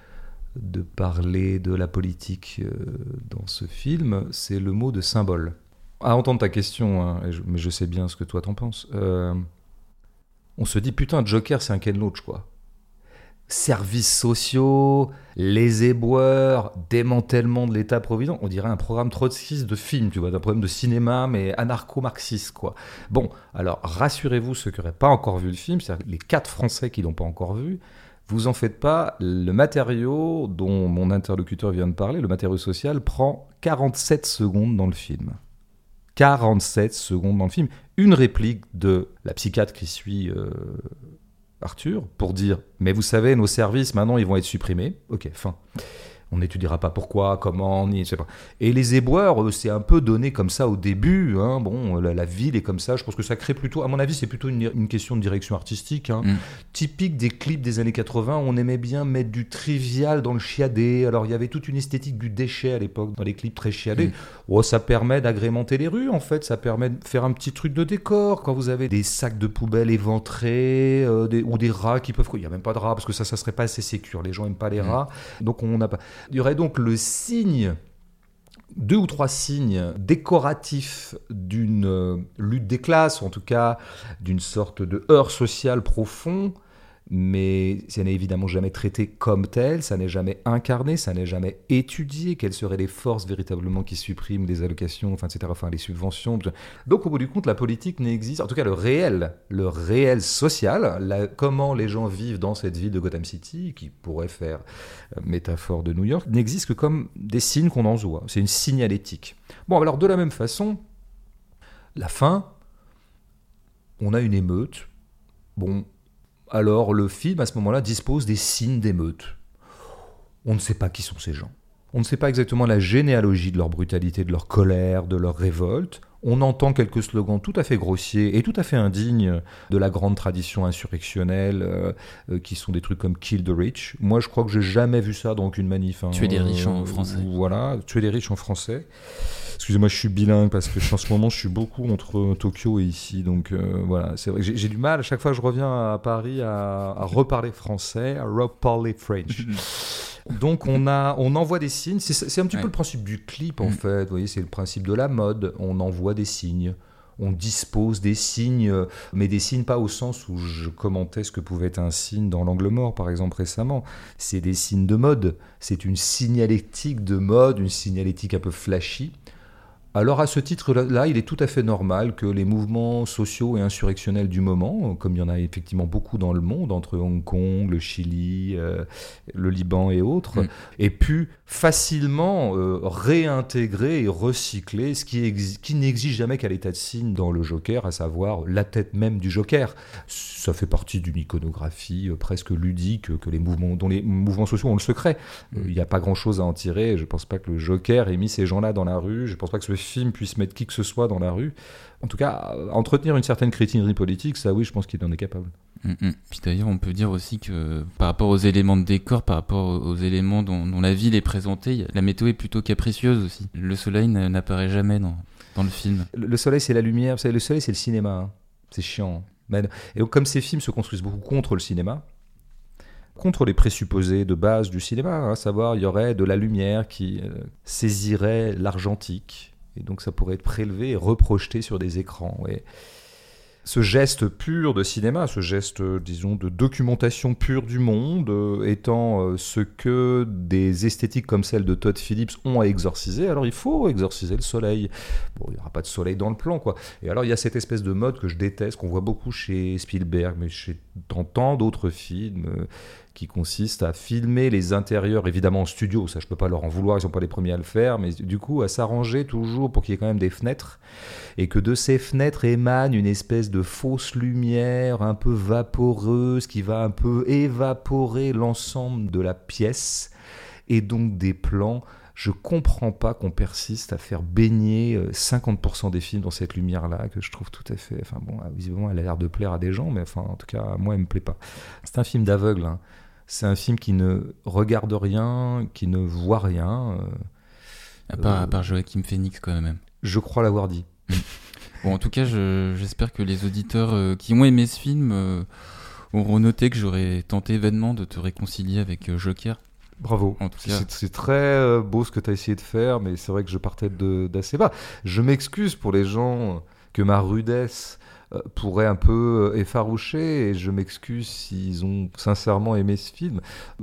de parler de la politique euh, dans ce film, c'est le mot de symbole. À entendre ta question, hein, mais je sais bien ce que toi t'en penses, euh, on se dit putain, Joker c'est un Ken Loach quoi services sociaux, les éboueurs, démantèlement de l'État-provident. On dirait un programme trotskiste de film, tu vois, d'un problème de cinéma, mais anarcho-marxiste, quoi. Bon, alors rassurez-vous, ceux qui n'auraient pas encore vu le film, c'est-à-dire les quatre Français qui l'ont pas encore vu, vous en faites pas, le matériau dont mon interlocuteur vient de parler, le matériau social, prend 47 secondes dans le film. 47 secondes dans le film. Une réplique de la psychiatre qui suit euh, Arthur pour dire Mais vous savez, nos services maintenant ils vont être supprimés. Ok, fin. On n'étudiera pas pourquoi, comment, ni, pas. Et les éboueurs, c'est un peu donné comme ça au début. Hein. Bon, la, ville est comme ça. Je pense que ça crée plutôt, à mon avis, c'est plutôt une, question de direction artistique. Hein. Mm. Typique des clips des années 80, on aimait bien mettre du trivial dans le chiadé. Alors, il y avait toute une esthétique du déchet à l'époque, dans les clips très chiadés. Mm. Oh, ça permet d'agrémenter les rues, en fait. Ça permet de faire un petit truc de décor. Quand vous avez des sacs de poubelle éventrés, euh, ou des rats qui peuvent. Il n'y a même pas de rats, parce que ça, ça serait pas assez sécure. Les gens n'aiment pas les mm. rats. Donc, on n'a pas. Il y aurait donc le signe, deux ou trois signes décoratifs d'une euh, lutte des classes, ou en tout cas d'une sorte de heurt social profond, mais ça n'est évidemment jamais traité comme tel, ça n'est jamais incarné, ça n'est jamais étudié, quelles seraient les forces véritablement qui suppriment des allocations, enfin, etc., enfin, les subventions. Donc, au bout du compte, la politique n'existe, en tout cas le réel, le réel social, comment les gens vivent dans cette ville de Gotham City, qui pourrait faire euh, métaphore de New York, n'existe que comme des signes qu'on en voit. C'est une signalétique. Bon, alors de la même façon, la fin, on a une émeute. Bon, alors le film, à ce moment-là, dispose des signes d'émeute. On ne sait pas qui sont ces gens. On ne sait pas exactement la généalogie de leur brutalité, de leur colère, de leur révolte. On entend quelques slogans tout à fait grossiers et tout à fait indignes de la grande tradition insurrectionnelle, euh, euh, qui sont des trucs comme Kill the Rich. Moi, je crois que j'ai jamais vu ça dans aucune manif. Hein. Tuer des riches en français. Voilà, tuer des riches en français. Excusez-moi, je suis bilingue parce que en ce moment, je suis beaucoup entre Tokyo et ici. Donc euh, voilà, c'est vrai que j'ai du mal à chaque fois que je reviens à Paris à, à reparler français, à reparler French. Donc on, a, on envoie des signes. C'est un petit peu le principe du clip en mm. fait. Vous voyez, c'est le principe de la mode. On envoie des signes. On dispose des signes, mais des signes pas au sens où je commentais ce que pouvait être un signe dans l'angle mort, par exemple, récemment. C'est des signes de mode. C'est une signalétique de mode, une signalétique un peu flashy. Alors à ce titre-là, il est tout à fait normal que les mouvements sociaux et insurrectionnels du moment, comme il y en a effectivement beaucoup dans le monde, entre Hong Kong, le Chili, euh, le Liban et autres, mm. aient pu facilement euh, réintégrer et recycler ce qui, qui n'existe jamais qu'à l'état de signe dans le Joker, à savoir la tête même du Joker. Ça fait partie d'une iconographie euh, presque ludique que les mouvements, dont les mouvements sociaux ont le secret. Mm. Il n'y a pas grand-chose à en tirer. Je ne pense pas que le Joker ait mis ces gens-là dans la rue. Je ne pense pas que ce film puisse mettre qui que ce soit dans la rue. En tout cas, entretenir une certaine crétinerie politique, ça oui, je pense qu'il en est capable. Mm, mm. Puis d'ailleurs, on peut dire aussi que par rapport aux éléments de décor, par rapport aux éléments dont, la ville est présentée, la météo est plutôt capricieuse aussi. Le soleil n'apparaît jamais dans, dans, le film. Le, soleil, c'est la lumière. Vous savez, le soleil, c'est le cinéma. Hein. C'est chiant. Et donc, comme ces films se construisent beaucoup contre le cinéma, contre les présupposés de base du cinéma, hein, à savoir il y aurait de la lumière qui euh, saisirait l'argentique, et donc ça pourrait être prélevé et reprojeté sur des écrans. Ce geste pur de cinéma, ce geste, disons, de documentation pure du monde, euh, étant euh, ce que des esthétiques comme celle de Todd Phillips ont à exorciser, alors il faut exorciser le soleil. Bon, il n'y aura pas de soleil dans le plan, quoi. Et alors il y a cette espèce de mode que je déteste, qu'on voit beaucoup chez Spielberg, mais chez dans tant d'autres films. Euh, qui consiste à filmer les intérieurs, évidemment en studio, ça je peux pas leur en vouloir, ils sont pas les premiers à le faire, mais du coup à s'arranger toujours pour qu'il y ait quand même des fenêtres, et que de ces fenêtres émane une espèce de fausse lumière un peu vaporeuse qui va un peu évaporer l'ensemble de la pièce, et donc des plans je comprends pas qu'on persiste à faire baigner 50% euh, des films dans cette lumière-là, que je trouve tout à fait. Enfin bon, visiblement, elle a l'air de plaire à des gens, mais enfin, en tout cas, moi, elle me plaît pas. C'est un film d'aveugle. Hein. C'est un film qui ne regarde rien, qui ne voit rien. Euh, à, part, à part Joachim Phoenix, quand même. Je crois l'avoir dit. bon, en tout cas, j'espère que les auditeurs euh, qui ont aimé ce film euh, auront noté que j'aurais tenté vainement de te réconcilier avec Joker. Bravo. C'est très beau ce que tu as essayé de faire, mais c'est vrai que je partais d'assez bas. Je m'excuse pour les gens que ma rudesse euh, pourrait un peu euh, effaroucher et je m'excuse s'ils ont sincèrement aimé ce film.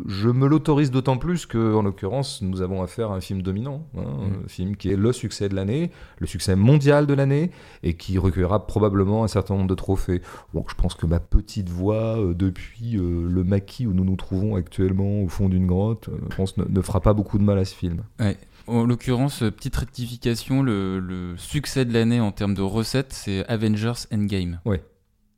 Je me l'autorise d'autant plus que, en l'occurrence, nous avons affaire à un film dominant, hein, mm. un film qui est le succès de l'année, le succès mondial de l'année et qui recueillera probablement un certain nombre de trophées. Donc je pense que ma petite voix euh, depuis le maquis où nous nous trouvons actuellement au fond d'une grotte, je pense ne, ne, fera pas beaucoup de mal à ce film. Ouais. En l'occurrence, euh, petite rectification, le, succès de l'année en termes de recettes, c'est Avengers Endgame. Oui,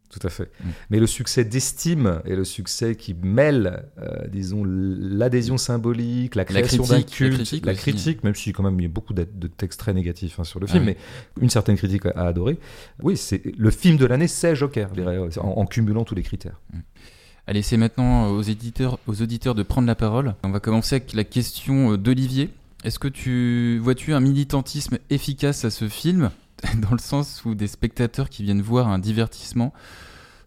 tout à fait. Mm. Mais le succès d'estime et le succès qui mêle, euh, disons, l'adhésion symbolique, la création d'un culte, la critique, même si quand même il y a beaucoup de, textes très négatifs hein, sur le film, ah mais une certaine critique à adorer. Oui, c'est le film de l'année, c'est Joker, en, cumulant tous les critères. Mm. Allez, c'est maintenant aux éditeurs, aux auditeurs de prendre la parole. On va commencer avec la question d'Olivier. Est-ce que tu vois-tu un militantisme efficace à ce film, dans le sens où des spectateurs qui viennent voir un divertissement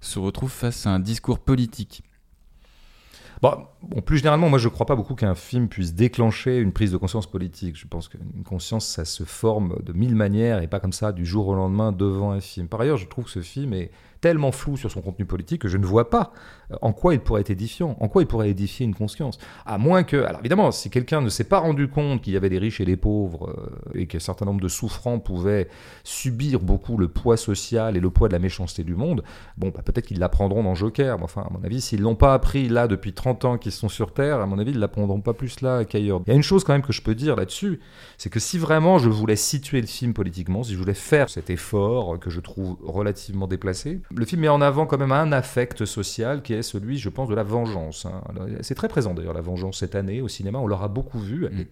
se retrouvent face à un discours politique? Bon, plus généralement, moi je ne crois pas beaucoup qu'un film puisse déclencher une prise de conscience politique. Je pense qu'une conscience, ça se forme de mille manières et pas comme ça du jour au lendemain devant un film. Par ailleurs, je trouve que ce film est tellement flou sur son contenu politique que je ne vois pas euh, en quoi il pourrait être édifiant, en quoi il pourrait édifier une conscience. À moins que, alors évidemment, si quelqu'un ne s'est pas rendu compte qu'il y avait des riches et des pauvres euh, et qu'un certain nombre de souffrants pouvaient subir beaucoup le poids social et le poids de la méchanceté du monde, bon, bah, peut-être qu'ils l'apprendront dans Joker. Mais enfin, à mon avis, s'ils l'ont pas appris là depuis 30 ans qu'ils sont sur Terre, à mon avis, ils l'apprendront pas plus là qu'ailleurs. Il y a une chose quand même que je peux dire là-dessus, c'est que si vraiment je voulais situer le film politiquement, si je voulais faire cet effort que je trouve relativement déplacé, le film met en avant quand même un affect social qui est celui, je pense, de la vengeance. Hein. C'est très présent d'ailleurs, la vengeance cette année au cinéma, on l'aura beaucoup vu. Mm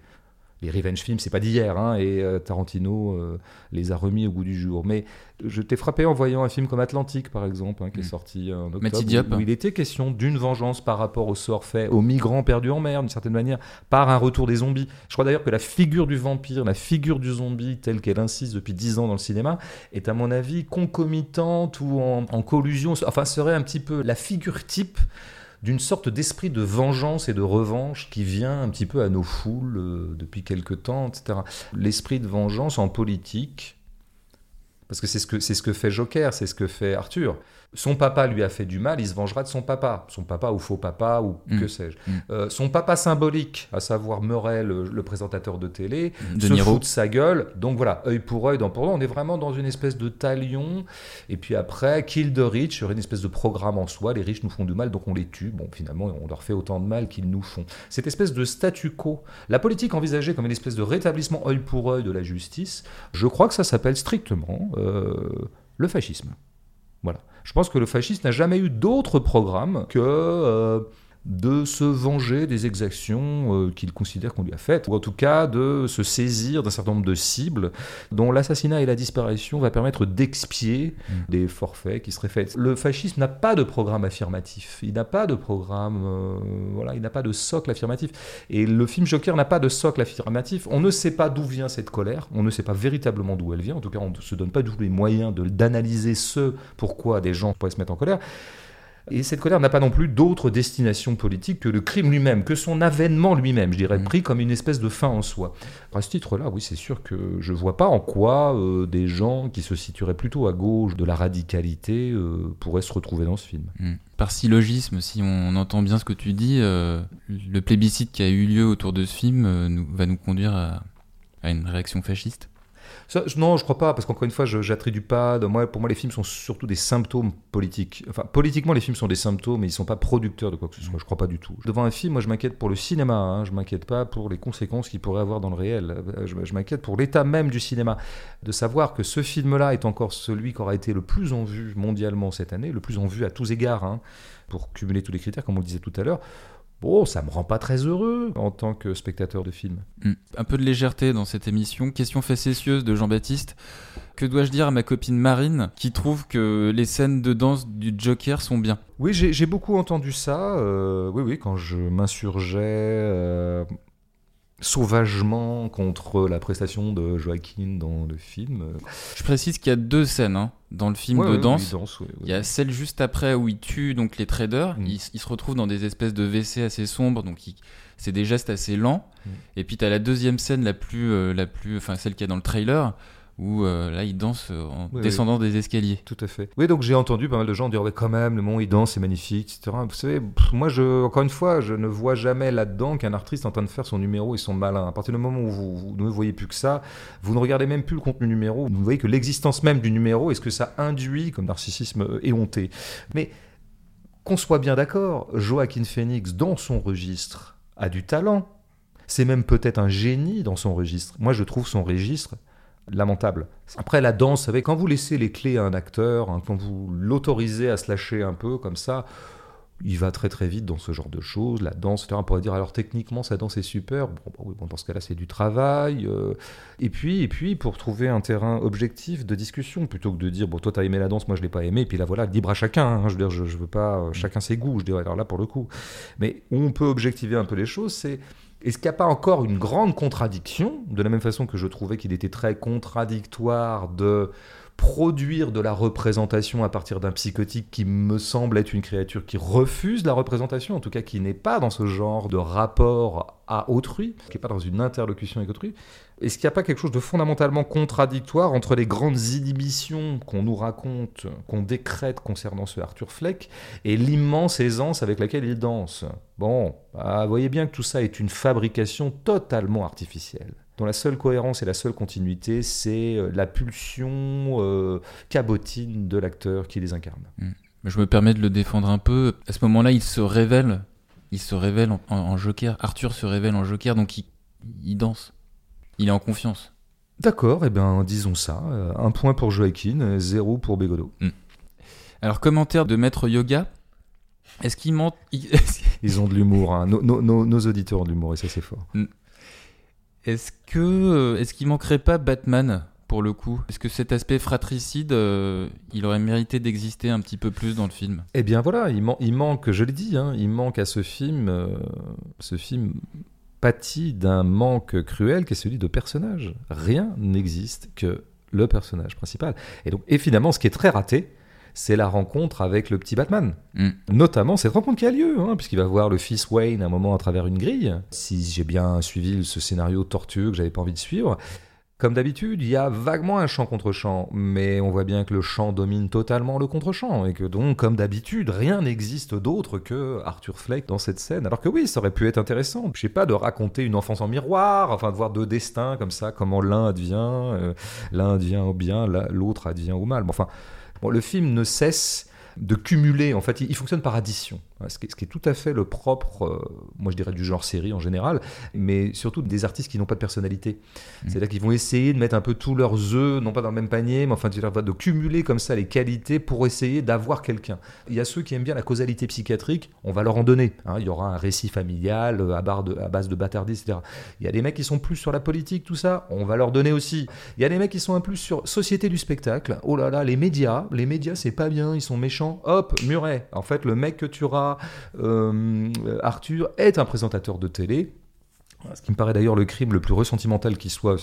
les revenge films, c'est pas d'hier, hein, et euh, Tarantino euh, les a remis au goût du jour. Mais je t'ai frappé en voyant un film comme Atlantique, par exemple, hein, qui est mm. sorti en octobre, où, il était question d'une vengeance par rapport au sort fait aux migrants perdus en mer, d'une certaine manière, par un retour des zombies. Je crois d'ailleurs que la figure du vampire, la figure du zombie, telle qu'elle insiste depuis dix ans dans le cinéma, est à mon avis concomitante ou en, en collusion, enfin serait un petit peu la figure type d'une sorte d'esprit de vengeance et de revanche qui vient un petit peu à nos foules euh, depuis quelque temps, etc. L'esprit de vengeance en politique, parce que c'est ce que, c'est ce que fait Joker, c'est ce que fait Arthur. Son papa lui a fait du mal, il se vengera de son papa. Son papa ou faux papa ou Mm. que sais-je. Mm. Euh, son papa symbolique, à savoir Murray, le, le présentateur de télé, De se Niro. fout de sa gueule. Donc voilà, œil pour œil, dent pour dent. On est vraiment dans une espèce de talion. Et puis après, kill the rich, une espèce de programme en soi. Les riches nous font du mal, donc on les tue. Bon, finalement, on leur fait autant de mal qu'ils nous font. Cette espèce de statu quo, la politique envisagée comme une espèce de rétablissement œil pour œil de la justice, je crois que ça s'appelle strictement euh, le fascisme. Voilà. Je pense que le fascisme n'a jamais eu d'autre programme que euh, de se venger des exactions euh, qu'il considère qu'on lui a faites, ou en tout cas de se saisir d'un certain nombre de cibles dont l'assassinat et la disparition va permettre d'expier Mm. des forfaits qui seraient faits. Le fascisme n'a pas de programme affirmatif, il n'a pas de programme, euh, voilà, il n'a pas de socle affirmatif. Et le film Joker n'a pas de socle affirmatif. On ne sait pas d'où vient cette colère, on ne sait pas véritablement d'où elle vient, en tout cas on ne se donne pas du tout les moyens d'analyser ce pourquoi des gens pourraient se mettre en colère. Et cette colère n'a pas non plus d'autre destination politique que le crime lui-même, que son avènement lui-même, je dirais, Mhm. pris comme une espèce de fin en soi. À ce titre-là, oui, c'est sûr que je vois pas en quoi euh, des gens qui se situeraient plutôt à gauche de la radicalité euh, pourraient se retrouver dans ce film. Mm. Par syllogisme, si on entend bien ce que tu dis, euh, le plébiscite qui a eu lieu autour de ce film nous- va nous conduire à, à une réaction fasciste. Non, je crois pas, parce qu'encore une fois, j'attribue pas. Pour moi, les films sont surtout des symptômes politiques. Enfin, politiquement, les films sont des symptômes, mais ils sont pas producteurs de quoi que ce soit. Je crois pas du tout. Devant un film, moi, je m'inquiète pour le cinéma. Hein, je m'inquiète pas pour les conséquences qu'il pourrait avoir dans le réel. Euh, Je, je m'inquiète pour l'état même du cinéma, de savoir que ce film-là est encore celui qui aura été le plus en vue mondialement cette année, le plus en vue à tous égards, hein, pour cumuler tous les critères, comme on le disait tout à l'heure. Bon, ça me rend pas très heureux en tant que spectateur de film. Mm. Un peu de légèreté dans cette émission. Question facétieuse de Jean-Baptiste. Que dois-je dire à ma copine Marine qui trouve que les scènes de danse du Joker sont bien? Oui, j'ai j'ai beaucoup entendu ça. euh, oui, oui, quand je m'insurgeais euh, sauvagement contre la prestation de Joaquin dans le film. Je précise qu'il y a deux scènes hein, dans le film ouais, de ouais, danse. il danse, ouais, ouais. Il y a celle juste après où il tue donc les traders. Mm. Ils, ils se retrouvent dans des espèces de WC assez sombres, donc il- c'est des gestes assez lents. Mm. Et puis tu as la deuxième scène la plus, euh, la plus, enfin celle qu'il y a dans le trailer, où euh, là il danse euh, en Oui, descendant des escaliers. Tout à fait. Oui, donc j'ai entendu pas mal de gens dire quand même, le moment où il danse, c'est magnifique, etc. Vous savez, pff, moi, je, encore une fois, je ne vois jamais là-dedans qu'un artiste en train de faire son numéro et son malin. À partir du moment où vous, vous ne voyez plus que ça, vous ne regardez même plus le contenu du numéro, vous ne voyez que l'existence même du numéro et ce que ça induit comme narcissisme euh, éhonté. Mais qu'on soit bien d'accord, Joaquin Phoenix, dans son registre, a du talent. C'est même peut-être un génie dans son registre. Moi, je trouve son registre lamentable. Après, la danse, vous savez, quand vous laissez les clés à un acteur, hein, quand vous l'autorisez à se lâcher un peu comme ça, il va très très vite dans ce genre de choses. La danse, etc. On pourrait dire, alors techniquement, sa danse est super. Bah bon, dans ce cas-là, c'est du travail. euh. Et, puis, et puis, pour trouver un terrain objectif de discussion, plutôt que de dire, bon, toi, t'as aimé la danse, moi, je l'ai pas aimé. Et puis là, voilà, libre à chacun. hein. Je veux veux pas, euh, chacun ses goûts. Je dirais, alors là, pour le coup. Mais on peut objectiver un peu les choses, c'est est-ce qu'il n'y a pas encore une grande contradiction, de la même façon que je trouvais qu'il était très contradictoire de produire de la représentation à partir d'un psychotique qui me semble être une créature qui refuse la représentation, en tout cas qui n'est pas dans ce genre de rapport à autrui, qui n'est pas dans une interlocution avec autrui. Est-ce qu'il n'y a pas quelque chose de fondamentalement contradictoire entre les grandes inhibitions qu'on nous raconte, qu'on décrète concernant ce Arthur Fleck, et l'immense aisance avec laquelle il danse? Bon, bah, voyez bien que tout ça est une fabrication totalement artificielle dont la seule cohérence et la seule continuité, c'est euh, la pulsion euh, cabotine de l'acteur qui les incarne. Mais je me permets de le défendre un peu. À ce moment-là, il se révèle. Il se révèle en, Joker. Arthur se révèle en Joker, donc il danse. Il est en confiance. D'accord, eh bien disons ça. Euh, un point pour Joaquin, zéro pour Bégodeau. Alors, commentaire de Maître Yoga. Est-ce qu'il ment il- Ils ont de l'humour, hein. nos, nos- nos- nos auditeurs ont de l'humour et ça c'est fort. Est-ce que euh, est-ce qu'il manquerait pas Batman pour le coup? Est-ce que cet aspect fratricide, euh, il aurait mérité d'exister un petit peu plus dans le film? Eh bien voilà, il, man- il manque, je l'ai dit, hein, il manque à ce film, euh, ce film pâtit d'un manque cruel qui est celui de personnage. Rien n'existe que le personnage principal. Et donc, et finalement, ce qui est très raté, c'est la rencontre avec le petit Batman. Mm. Notamment cette rencontre qui a lieu, hein, puisqu'il va voir le fils Wayne à un moment à travers une grille. Si j'ai bien suivi ce scénario tortueux que j'avais pas envie de suivre. Comme d'habitude, il y a vaguement un chant contre chant, mais on voit bien que le chant domine totalement le contre-chant, et que donc, comme d'habitude, rien n'existe d'autre que Arthur Fleck dans cette scène. Alors que oui, ça aurait pu être intéressant, je sais pas, de raconter une enfance en miroir, enfin de voir deux destins comme ça, comment l'un advient, euh, l'un advient au bien, l'autre advient au mal. Bon, enfin, bon, le film ne cesse de cumuler, en fait, il fonctionne par addition ce qui, est, tout à fait le propre, euh, moi je dirais du genre série en général, mais surtout des artistes qui n'ont pas de personnalité. Mmh. C'est-à-dire qu'ils vont essayer de mettre un peu tous leurs œufs, non pas dans le même panier, mais enfin de cumuler comme ça les qualités pour essayer d'avoir quelqu'un. Il y a ceux qui aiment bien la causalité psychiatrique, on va leur en donner. Hein. il y aura un récit familial euh, à, à base de bâtardise, etc. Il y a des mecs qui sont plus sur la politique, tout ça, on va leur donner aussi. Il y a des mecs qui sont un plus sur société du spectacle. Oh là là, les médias, les médias c'est pas bien, ils sont méchants. Hop, Muret. En fait, le mec que tu auras Arthur est un présentateur de télé. Ce qui me paraît d'ailleurs le crime le plus ressentimental qui soit.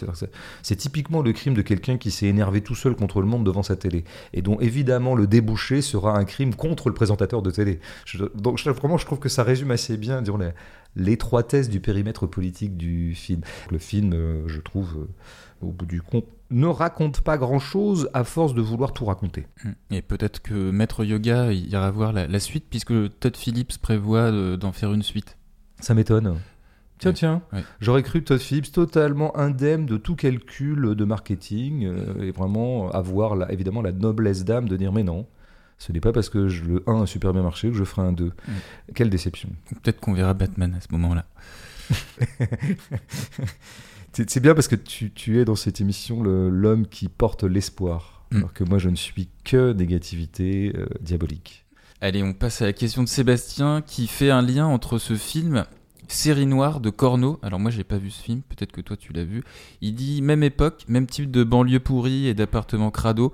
C'est typiquement le crime de quelqu'un qui s'est énervé tout seul contre le monde devant sa télé. Et dont évidemment le débouché sera un crime contre le présentateur de télé. donc vraiment, je trouve que ça résume assez bien l'étroitesse du périmètre politique du film. Le film, euh, je trouve, euh, au bout du compte, ne raconte pas grand-chose à force de vouloir tout raconter. Hum. Et peut-être que Maître Yoga ira voir la, suite, puisque Todd Phillips prévoit d'en faire une suite. Ça m'étonne. Tiens, tiens, j'aurais cru Todd Phillips totalement indemne de tout calcul de marketing euh, et vraiment avoir évidemment la noblesse d'âme de dire mais non, ce n'est pas parce que je, le 1 a super bien marché que je ferai un 2. Hum. Quelle déception. Peut-être qu'on verra Batman à ce moment-là. C'est bien parce que tu, es dans cette émission l'homme qui porte l'espoir. Mm. Alors que moi, je ne suis que négativité euh, diabolique. Allez, on passe à la question de Sébastien qui fait un lien entre ce film Série noire de Corneau. Alors moi j'ai pas vu ce film, peut-être que toi tu l'as vu. Il dit même époque, même type de banlieue pourrie et d'appartement crado.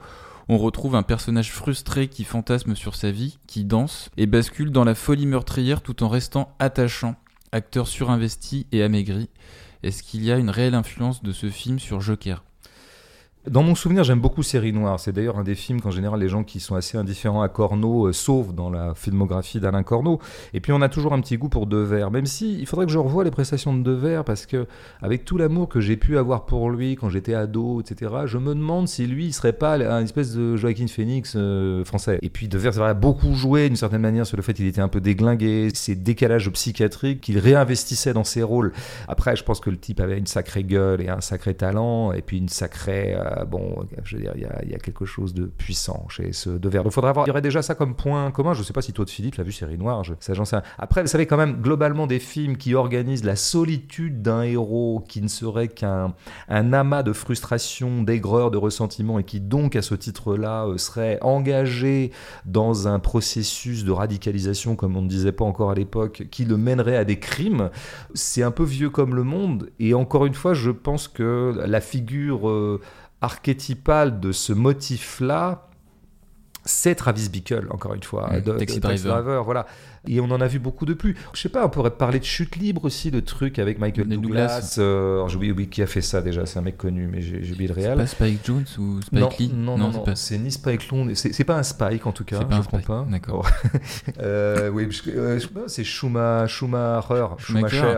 On retrouve un personnage frustré qui fantasme sur sa vie, qui danse et bascule dans la folie meurtrière tout en restant attachant. Acteur surinvesti et amaigri. Est-ce qu'il y a une réelle influence de ce film sur Joker? Dans mon souvenir, j'aime beaucoup Série Noire. C'est d'ailleurs un des films qu'en général les gens qui sont assez indifférents à Corneau euh, sauvent dans la filmographie d'Alain Corneau. Et puis on a toujours un petit goût pour Devers, même si il faudrait que je revoie les prestations de Devers parce que avec tout l'amour que j'ai pu avoir pour lui quand j'étais ado, etc., je me demande si lui il serait pas un espèce de Joaquin Phoenix euh, français. Et puis Devers a beaucoup joué d'une certaine manière sur le fait qu'il était un peu déglingué, ces décalages psychiatriques qu'il réinvestissait dans ses rôles. Après, je pense que le type avait une sacrée gueule et un sacré talent et puis une sacrée euh, bon, je veux dire, il y, a, quelque chose de puissant chez ce De Verre. Donc, faudrait avoir, il y aurait déjà ça comme point commun. Je ne sais pas si toi, de Philippe, l'as vu Série Noire. Je, ça, j'en. Après, vous savez quand même globalement des films qui organisent la solitude d'un héros qui ne serait qu'un un amas de frustration, d'aigreur, de ressentiment et qui donc à ce titre-là euh, serait engagé dans un processus de radicalisation, comme on ne disait pas encore à l'époque, qui le mènerait à des crimes. C'est un peu vieux comme le monde. Et encore une fois, je pense que la figure euh, archétypale de ce motif-là, c'est Travis Bickle, encore une fois, mmh, de, Taxi Driver. Voilà. Et on en a vu beaucoup depuis. Je sais pas, on pourrait parler de chute libre aussi, le truc avec Michael Douglas. Euh, j'ai oublié, qui a fait ça déjà, c'est un mec connu, mais j'ai oublié le réel. C'est pas Spike Jones ou Spike Lee Non, non, non, c'est ni Spike Lee, c'est pas un Spike en tout cas, je ne comprends pas. D'accord. euh, oui, euh, c'est Schumacher, Schumacher,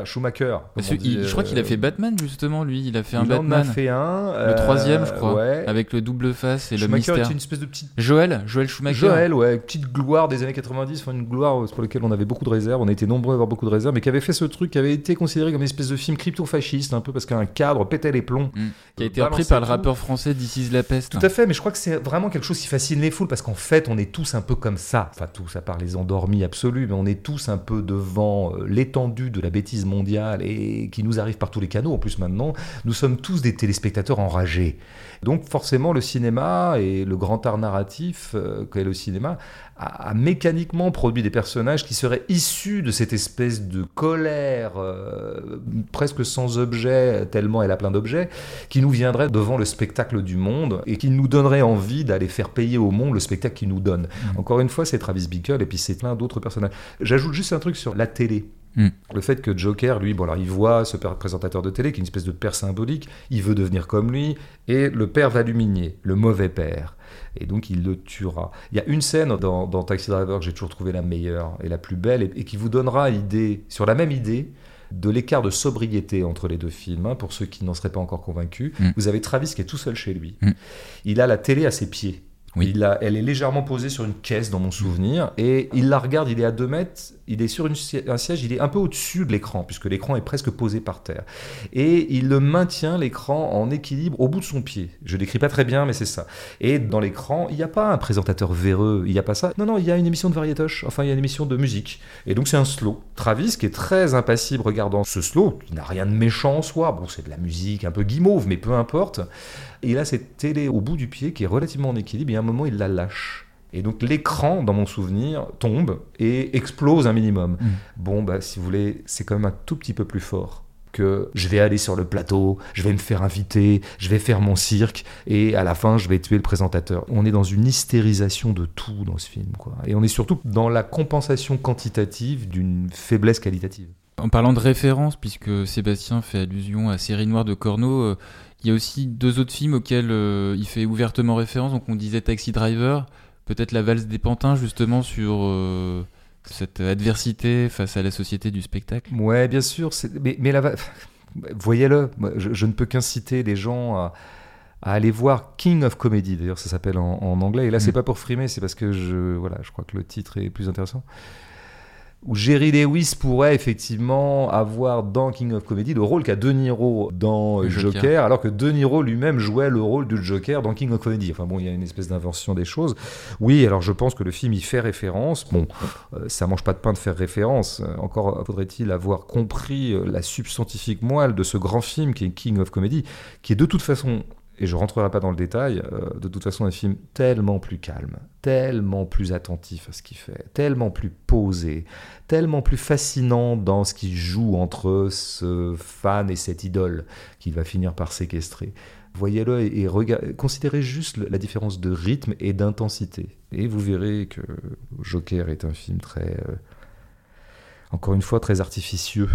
Schumacher. je crois qu'il a fait Batman justement, lui. Il a fait un Batman. Il en a fait un. Le troisième, je crois. Avec le double face et le mystère. Schumacher une espèce de petite. Joël, Joël Schumacher. Joël, ouais, petite gloire des années 90, une gloire pour laquelle on avait beaucoup de réserves, on a été nombreux à avoir beaucoup de réserves, mais qui avait fait ce truc, qui avait été considéré comme une espèce de film crypto-fasciste, un peu parce qu'un cadre pétait les plombs. Mm. Qui a été repris par le rappeur français This la peste. Tout à fait, mais je crois que c'est vraiment quelque chose qui fascine les foules, parce qu'en fait, on est tous un peu comme ça. Enfin, tous, à part les endormis absolus, mais on est tous un peu devant euh, l'étendue de la bêtise mondiale et qui nous arrive par tous les canaux. En plus, maintenant, nous sommes tous des téléspectateurs enragés. Donc, forcément, le cinéma et le grand art narratif euh, qu'est le cinéma a, mécaniquement produit des personnages qui seraient issus de cette espèce de colère euh, presque sans objet, tellement elle a plein d'objets, qui nous viendrait devant le spectacle du monde et qui nous donnerait envie d'aller faire payer au monde le spectacle qu'il nous donne. Mmh. Encore une fois, c'est Travis Bickle et puis c'est plein d'autres personnages. J'ajoute juste un truc sur la télé. Mmh. Le fait que Joker, lui, bon, alors il voit ce présentateur de télé qui est une espèce de père symbolique, il veut devenir comme lui, et le père va l'humilier, le mauvais père et donc il le tuera. Il y a une scène dans, Taxi Driver que j'ai toujours trouvé la meilleure et la plus belle et, qui vous donnera idée, sur la même idée de l'écart de sobriété entre les deux films, hein, pour ceux qui n'en seraient pas encore convaincus. Mm. Vous avez Travis qui est tout seul chez lui. Mm. Il a la télé à ses pieds. Oui. Il a, elle est légèrement posée sur une caisse dans mon souvenir et il la regarde, il est à 2 mètres, il est sur un siège, il est un peu au-dessus de l'écran puisque l'écran est presque posé par terre. Et il le maintient l'écran en équilibre au bout de son pied. Je décris pas très bien mais c'est ça. Et dans l'écran, il n'y a pas un présentateur véreux, il n'y a pas ça. Non, non, il y a une émission de variétoche, enfin il y a une émission de musique. Et donc c'est un slow. Travis qui est très impassible regardant ce slow, qui n'a rien de méchant en soi. Bon, c'est de la musique un peu guimauve, mais peu importe. Et il a cette télé au bout du pied qui est relativement en équilibre et à un moment il la lâche. Et donc l'écran, dans mon souvenir, tombe et explose un minimum. Mm. Bon, bah si vous voulez, c'est quand même un tout petit peu plus fort que je vais aller sur le plateau, je vais me faire inviter, je vais faire mon cirque et à la fin je vais tuer le présentateur. On est dans une hystérisation de tout dans ce film, quoi. Et on est surtout dans la compensation quantitative d'une faiblesse qualitative. En parlant de référence, puisque Sébastien fait allusion à Série Noire de Corneau, euh, il y a aussi deux autres films auxquels euh, il fait ouvertement référence. Donc on disait Taxi Driver, peut-être La valse des pantins, justement sur euh, cette adversité face à la société du spectacle? Ouais, bien sûr. Mais, mais voyez-le. Je, je ne peux qu'inciter les gens à, à aller voir King of Comedy. D'ailleurs, ça s'appelle en, en anglais. Et là, c'est Mm. pas pour frimer, c'est parce que je, voilà, je crois que le titre est plus intéressant. Où Jerry Lewis pourrait effectivement avoir dans King of Comedy le rôle qu'a De Niro dans Le Joker. Joker. alors que De Niro lui-même jouait le rôle du Joker dans King of Comedy. Enfin bon, il y a une espèce d'invention des choses. Oui, alors je pense que le film y fait référence. Bon, euh, ça mange pas de pain de faire référence. Euh, Encore faudrait-il avoir compris euh, la substantifique moelle de ce grand film qui est King of Comedy, qui est de toute façon, et je rentrerai pas dans le détail, euh, de toute façon un film tellement plus calme, tellement plus attentif à ce qu'il fait, tellement plus posé, tellement plus fascinant dans ce qu'il joue entre ce fan et cette idole qu'il va finir par séquestrer. Voyez-le et, considérez juste la différence de rythme et d'intensité. Et vous verrez que Joker est un film très, euh, encore une fois, très artificieux.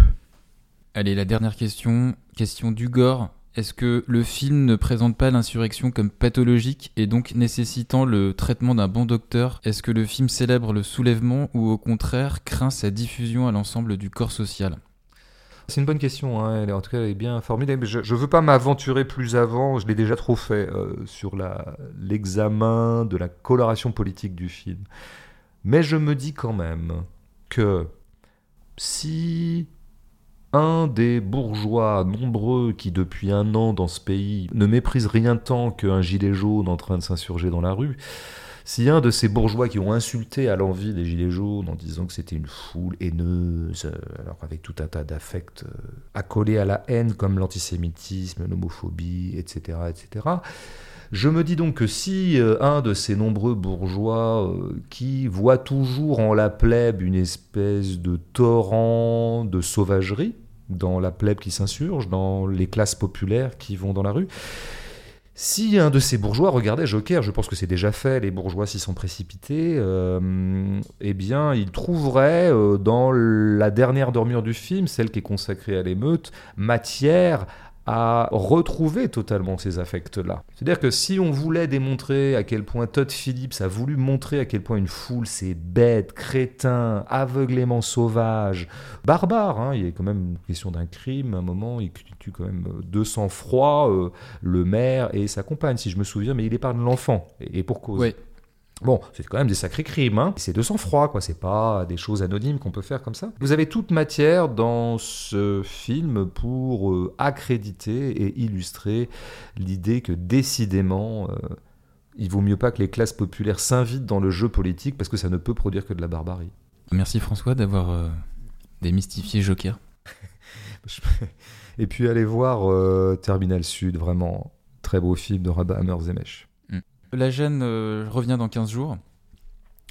Allez, la dernière question, question d'Ugor. Est-ce que le film ne présente pas l'insurrection comme pathologique et donc nécessitant le traitement d'un bon docteur? Est-ce que le film célèbre le soulèvement ou au contraire craint sa diffusion à l'ensemble du corps social? C'est une bonne question, hein, elle est- en tout cas elle est bien formulée. mais Je ne veux pas m'aventurer plus avant, je l'ai déjà trop fait euh, sur l'examen de la coloration politique du film. Mais je me dis quand même que si un des bourgeois nombreux qui depuis un an dans ce pays ne méprisent rien tant qu'un gilet jaune en train de s'insurger dans la rue, si un de ces bourgeois qui ont insulté à l'envie des Gilets jaunes en disant que c'était une foule haineuse, euh, alors avec tout un tas d'affects euh, accolés à la haine comme l'antisémitisme, l'homophobie, etc., etc., je me dis donc que si euh, un de ces nombreux bourgeois qui voit toujours en la plèbe une espèce de torrent de sauvagerie, dans la plèbe qui s'insurge, dans les classes populaires qui vont dans la rue, si un de ces bourgeois regardait Joker, je pense que c'est déjà fait, les bourgeois s'y sont précipités, euh, eh bien, il trouverait euh, dans la dernière dormure du film, celle qui est consacrée à l'émeute, matière à retrouver totalement ces affects-là. C'est-à-dire que si on voulait démontrer à quel point Todd Phillips a voulu montrer à quel point une foule c'est bête, crétin, aveuglément sauvage, barbare, hein, il y a quand même une question d'un crime, à un moment il tue quand même euh, 200 froid euh, le maire et sa compagne, si je me souviens, mais il épargne l'enfant, et, pour cause. Ouais. Bon, c'est quand même des sacrés crimes, hein. c'est de sang-froid, quoi. C'est pas des choses anonymes qu'on peut faire comme ça. Vous avez toute matière dans ce film pour euh, accréditer et illustrer l'idée que décidément, euh, il vaut mieux pas que les classes populaires s'invitent dans le jeu politique parce que ça ne peut produire que de la barbarie. Merci François d'avoir euh, démystifié Joker. Et puis allez voir Terminal Sud, vraiment très beau film de Rabah Hammer Zemesh. La gêne euh, revient dans 15 jours.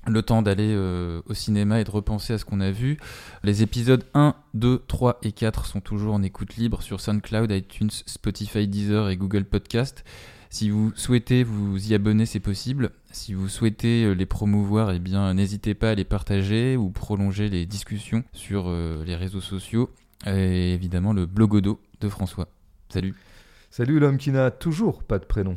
Le temps d'aller euh, au cinéma et de repenser à ce qu'on a vu. Les épisodes 1, 2, 3 et 4 sont toujours en écoute libre sur SoundCloud, iTunes, Spotify, Deezer et Google Podcast. Si vous souhaitez vous y abonner, c'est possible. Si vous souhaitez euh, les promouvoir, eh bien, n'hésitez pas à les partager ou prolonger les discussions sur les réseaux sociaux. Et évidemment, le blogodo de François. Salut. Salut l'homme qui n'a toujours pas de prénom.